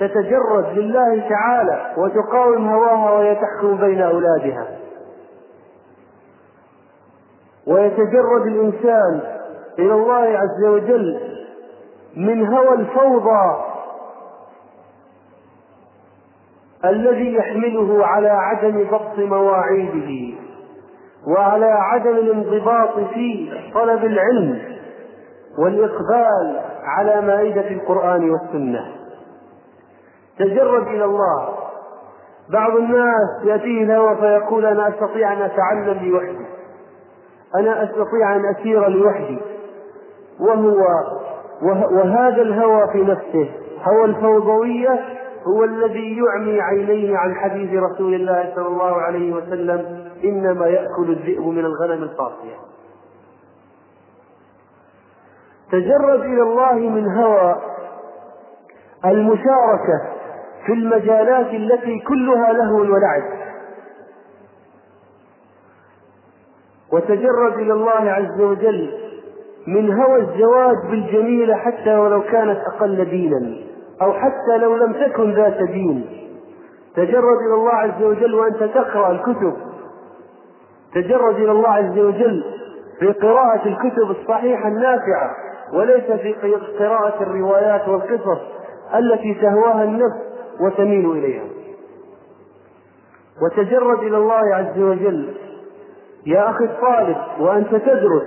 تتجرد لله تعالى وتقاوم هواها وهي تحكم بين أولادها. ويتجرد الإنسان إلى الله عز وجل من هوى الفوضى الذي يحمله على عدم ضبط مواعيده. وعلى عدم الانضباط في طلب العلم والإقبال على مائدة القرآن والسنة. تجرد إلى الله. بعض الناس يأتيه الهوى فيقول أنا أستطيع أن أتعلم لوحدي. أنا أستطيع أن أسير لوحدي. وهو وهذا الهوى في نفسه. هوى الفوضوية هو الذي يعمي عينيه عن حديث رسول الله صلى الله عليه وسلم. إنما يأكل الذئب من الغنم القاسية تجرد إلى الله من هوى المشاركة في المجالات التي كلها لهو ولعب. وتجرد إلى الله عز وجل من هوى الزواج بالجميلة حتى ولو كانت أقل دينا أو حتى لو لم تكن ذات دين. تجرد إلى الله عز وجل وأنت تقرأ الكتب تجرد إلى الله عز وجل في قراءة الكتب الصحيحة النافعة وليس في قراءة الروايات والقصص التي تهواها النفس وتميل إليها. وتجرد إلى الله عز وجل يا أخي الطالب وأنت تدرس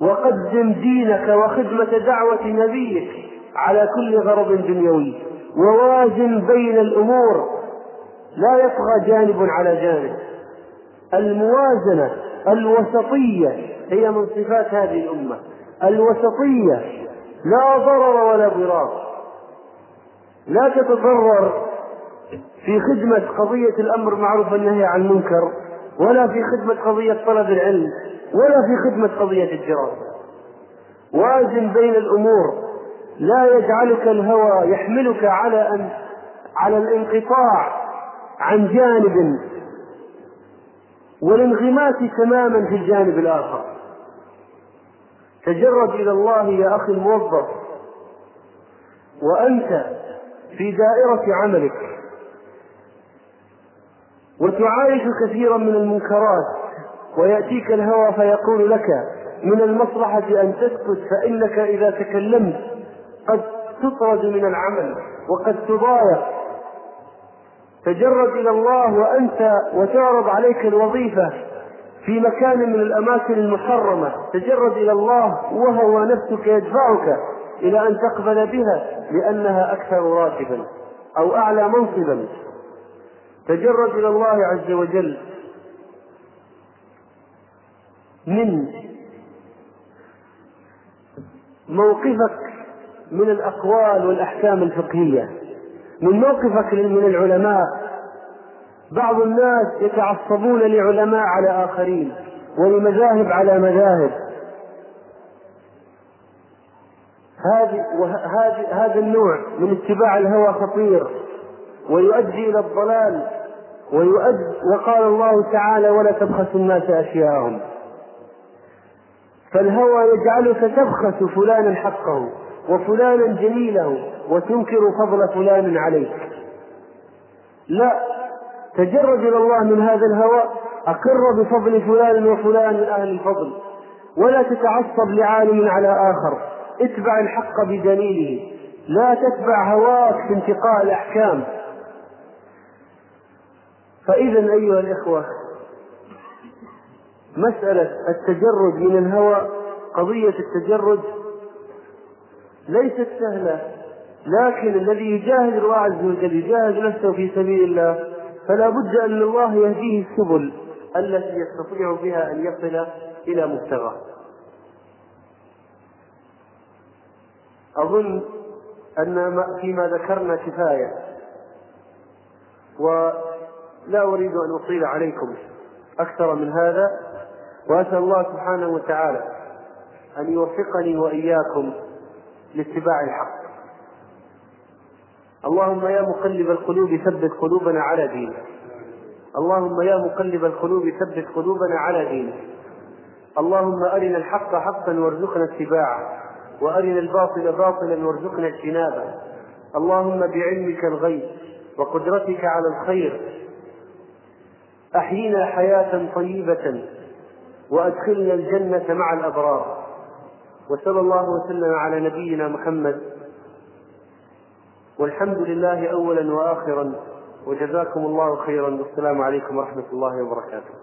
وقدم دينك وخدمة دعوة نبيك على كل غرض دنيوي ووازن بين الأمور لا يطغى جانب على جانب. الموازنة الوسطية هي من صفات هذه الأمة. الوسطية لا ضرر ولا ضرار. لا تتضرر في خدمة قضية الأمر معروف والنهي عن المنكر ولا في خدمة قضية طلب العلم ولا في خدمة قضية الدراسة وازن بين الأمور. لا يجعلك الهوى يحملك على أن على الانقطاع عن جانب والانغماس تماما في الجانب الآخر. تجرد إلى الله يا أخي الموظف وأنت في دائرة عملك وتعايش كثيرا من المنكرات ويأتيك الهوى فيقول لك من المصلحة أن تسكت فإنك إذا تكلمت قد تطرد من العمل وقد تضايق تجرد إلى الله وأنت وتعرض عليك الوظيفة في مكان من الأماكن المحرمة. تجرد إلى الله وهو نفسك يدفعك إلى أن تقبل بها لأنها أكثر راتبا أو أعلى منصبا. تجرد إلى الله عز وجل من موقفك من الأقوال والأحكام الفقهية. من موقفك من العلماء. بعض الناس يتعصبون لعلماء على آخرين ولمذاهب على مذاهب. وهذه هذا النوع من اتباع الهوى خطير ويؤدي إلى الضلال ويؤدي وقال الله تعالى ولا تبخسوا الناس أشياءهم. فالهوى يجعلك تبخس فلانا حقه. وفلانا جميله وتنكر فضل فلان عليك. لا تجرد إلى الله من هذا الهوى أقر بفضل فلان وفلان من أهل الفضل ولا تتعصب لعالم على آخر اتبع الحق بدليله لا تتبع هواك في انتقاء الأحكام. فاذا أيها الإخوة مسألة التجرد من الهوى قضية التجرد ليست سهلة. لكن الذي يجاهد الله عز وجل يجاهد نفسه في سبيل الله فلا بد أن الله يهديه السبل التي يستطيع بها أن يصل إلى مبتغاه أظن أن فيما ذكرنا كفاية ولا أريد أن أطيل عليكم أكثر من هذا وأسأل الله سبحانه وتعالى أن يوفقني وإياكم لاتباع الحق. اللهم يا مقلب القلوب ثبت قلوبنا على دينك. اللهم يا مقلب القلوب ثبت قلوبنا على دينك. اللهم أرنا الحق حقا وارزقنا اتباعه وأرنا الباطل باطلا وارزقنا اجتنابه. اللهم بعلمك الغيب وقدرتك على الخير أحينا حياة طيبة وأدخلنا الجنة مع الأبرار. وصلى الله وسلم على نبينا محمد. والحمد لله أولا وآخرا وجزاكم الله خيرا. والسلام عليكم ورحمة الله وبركاته.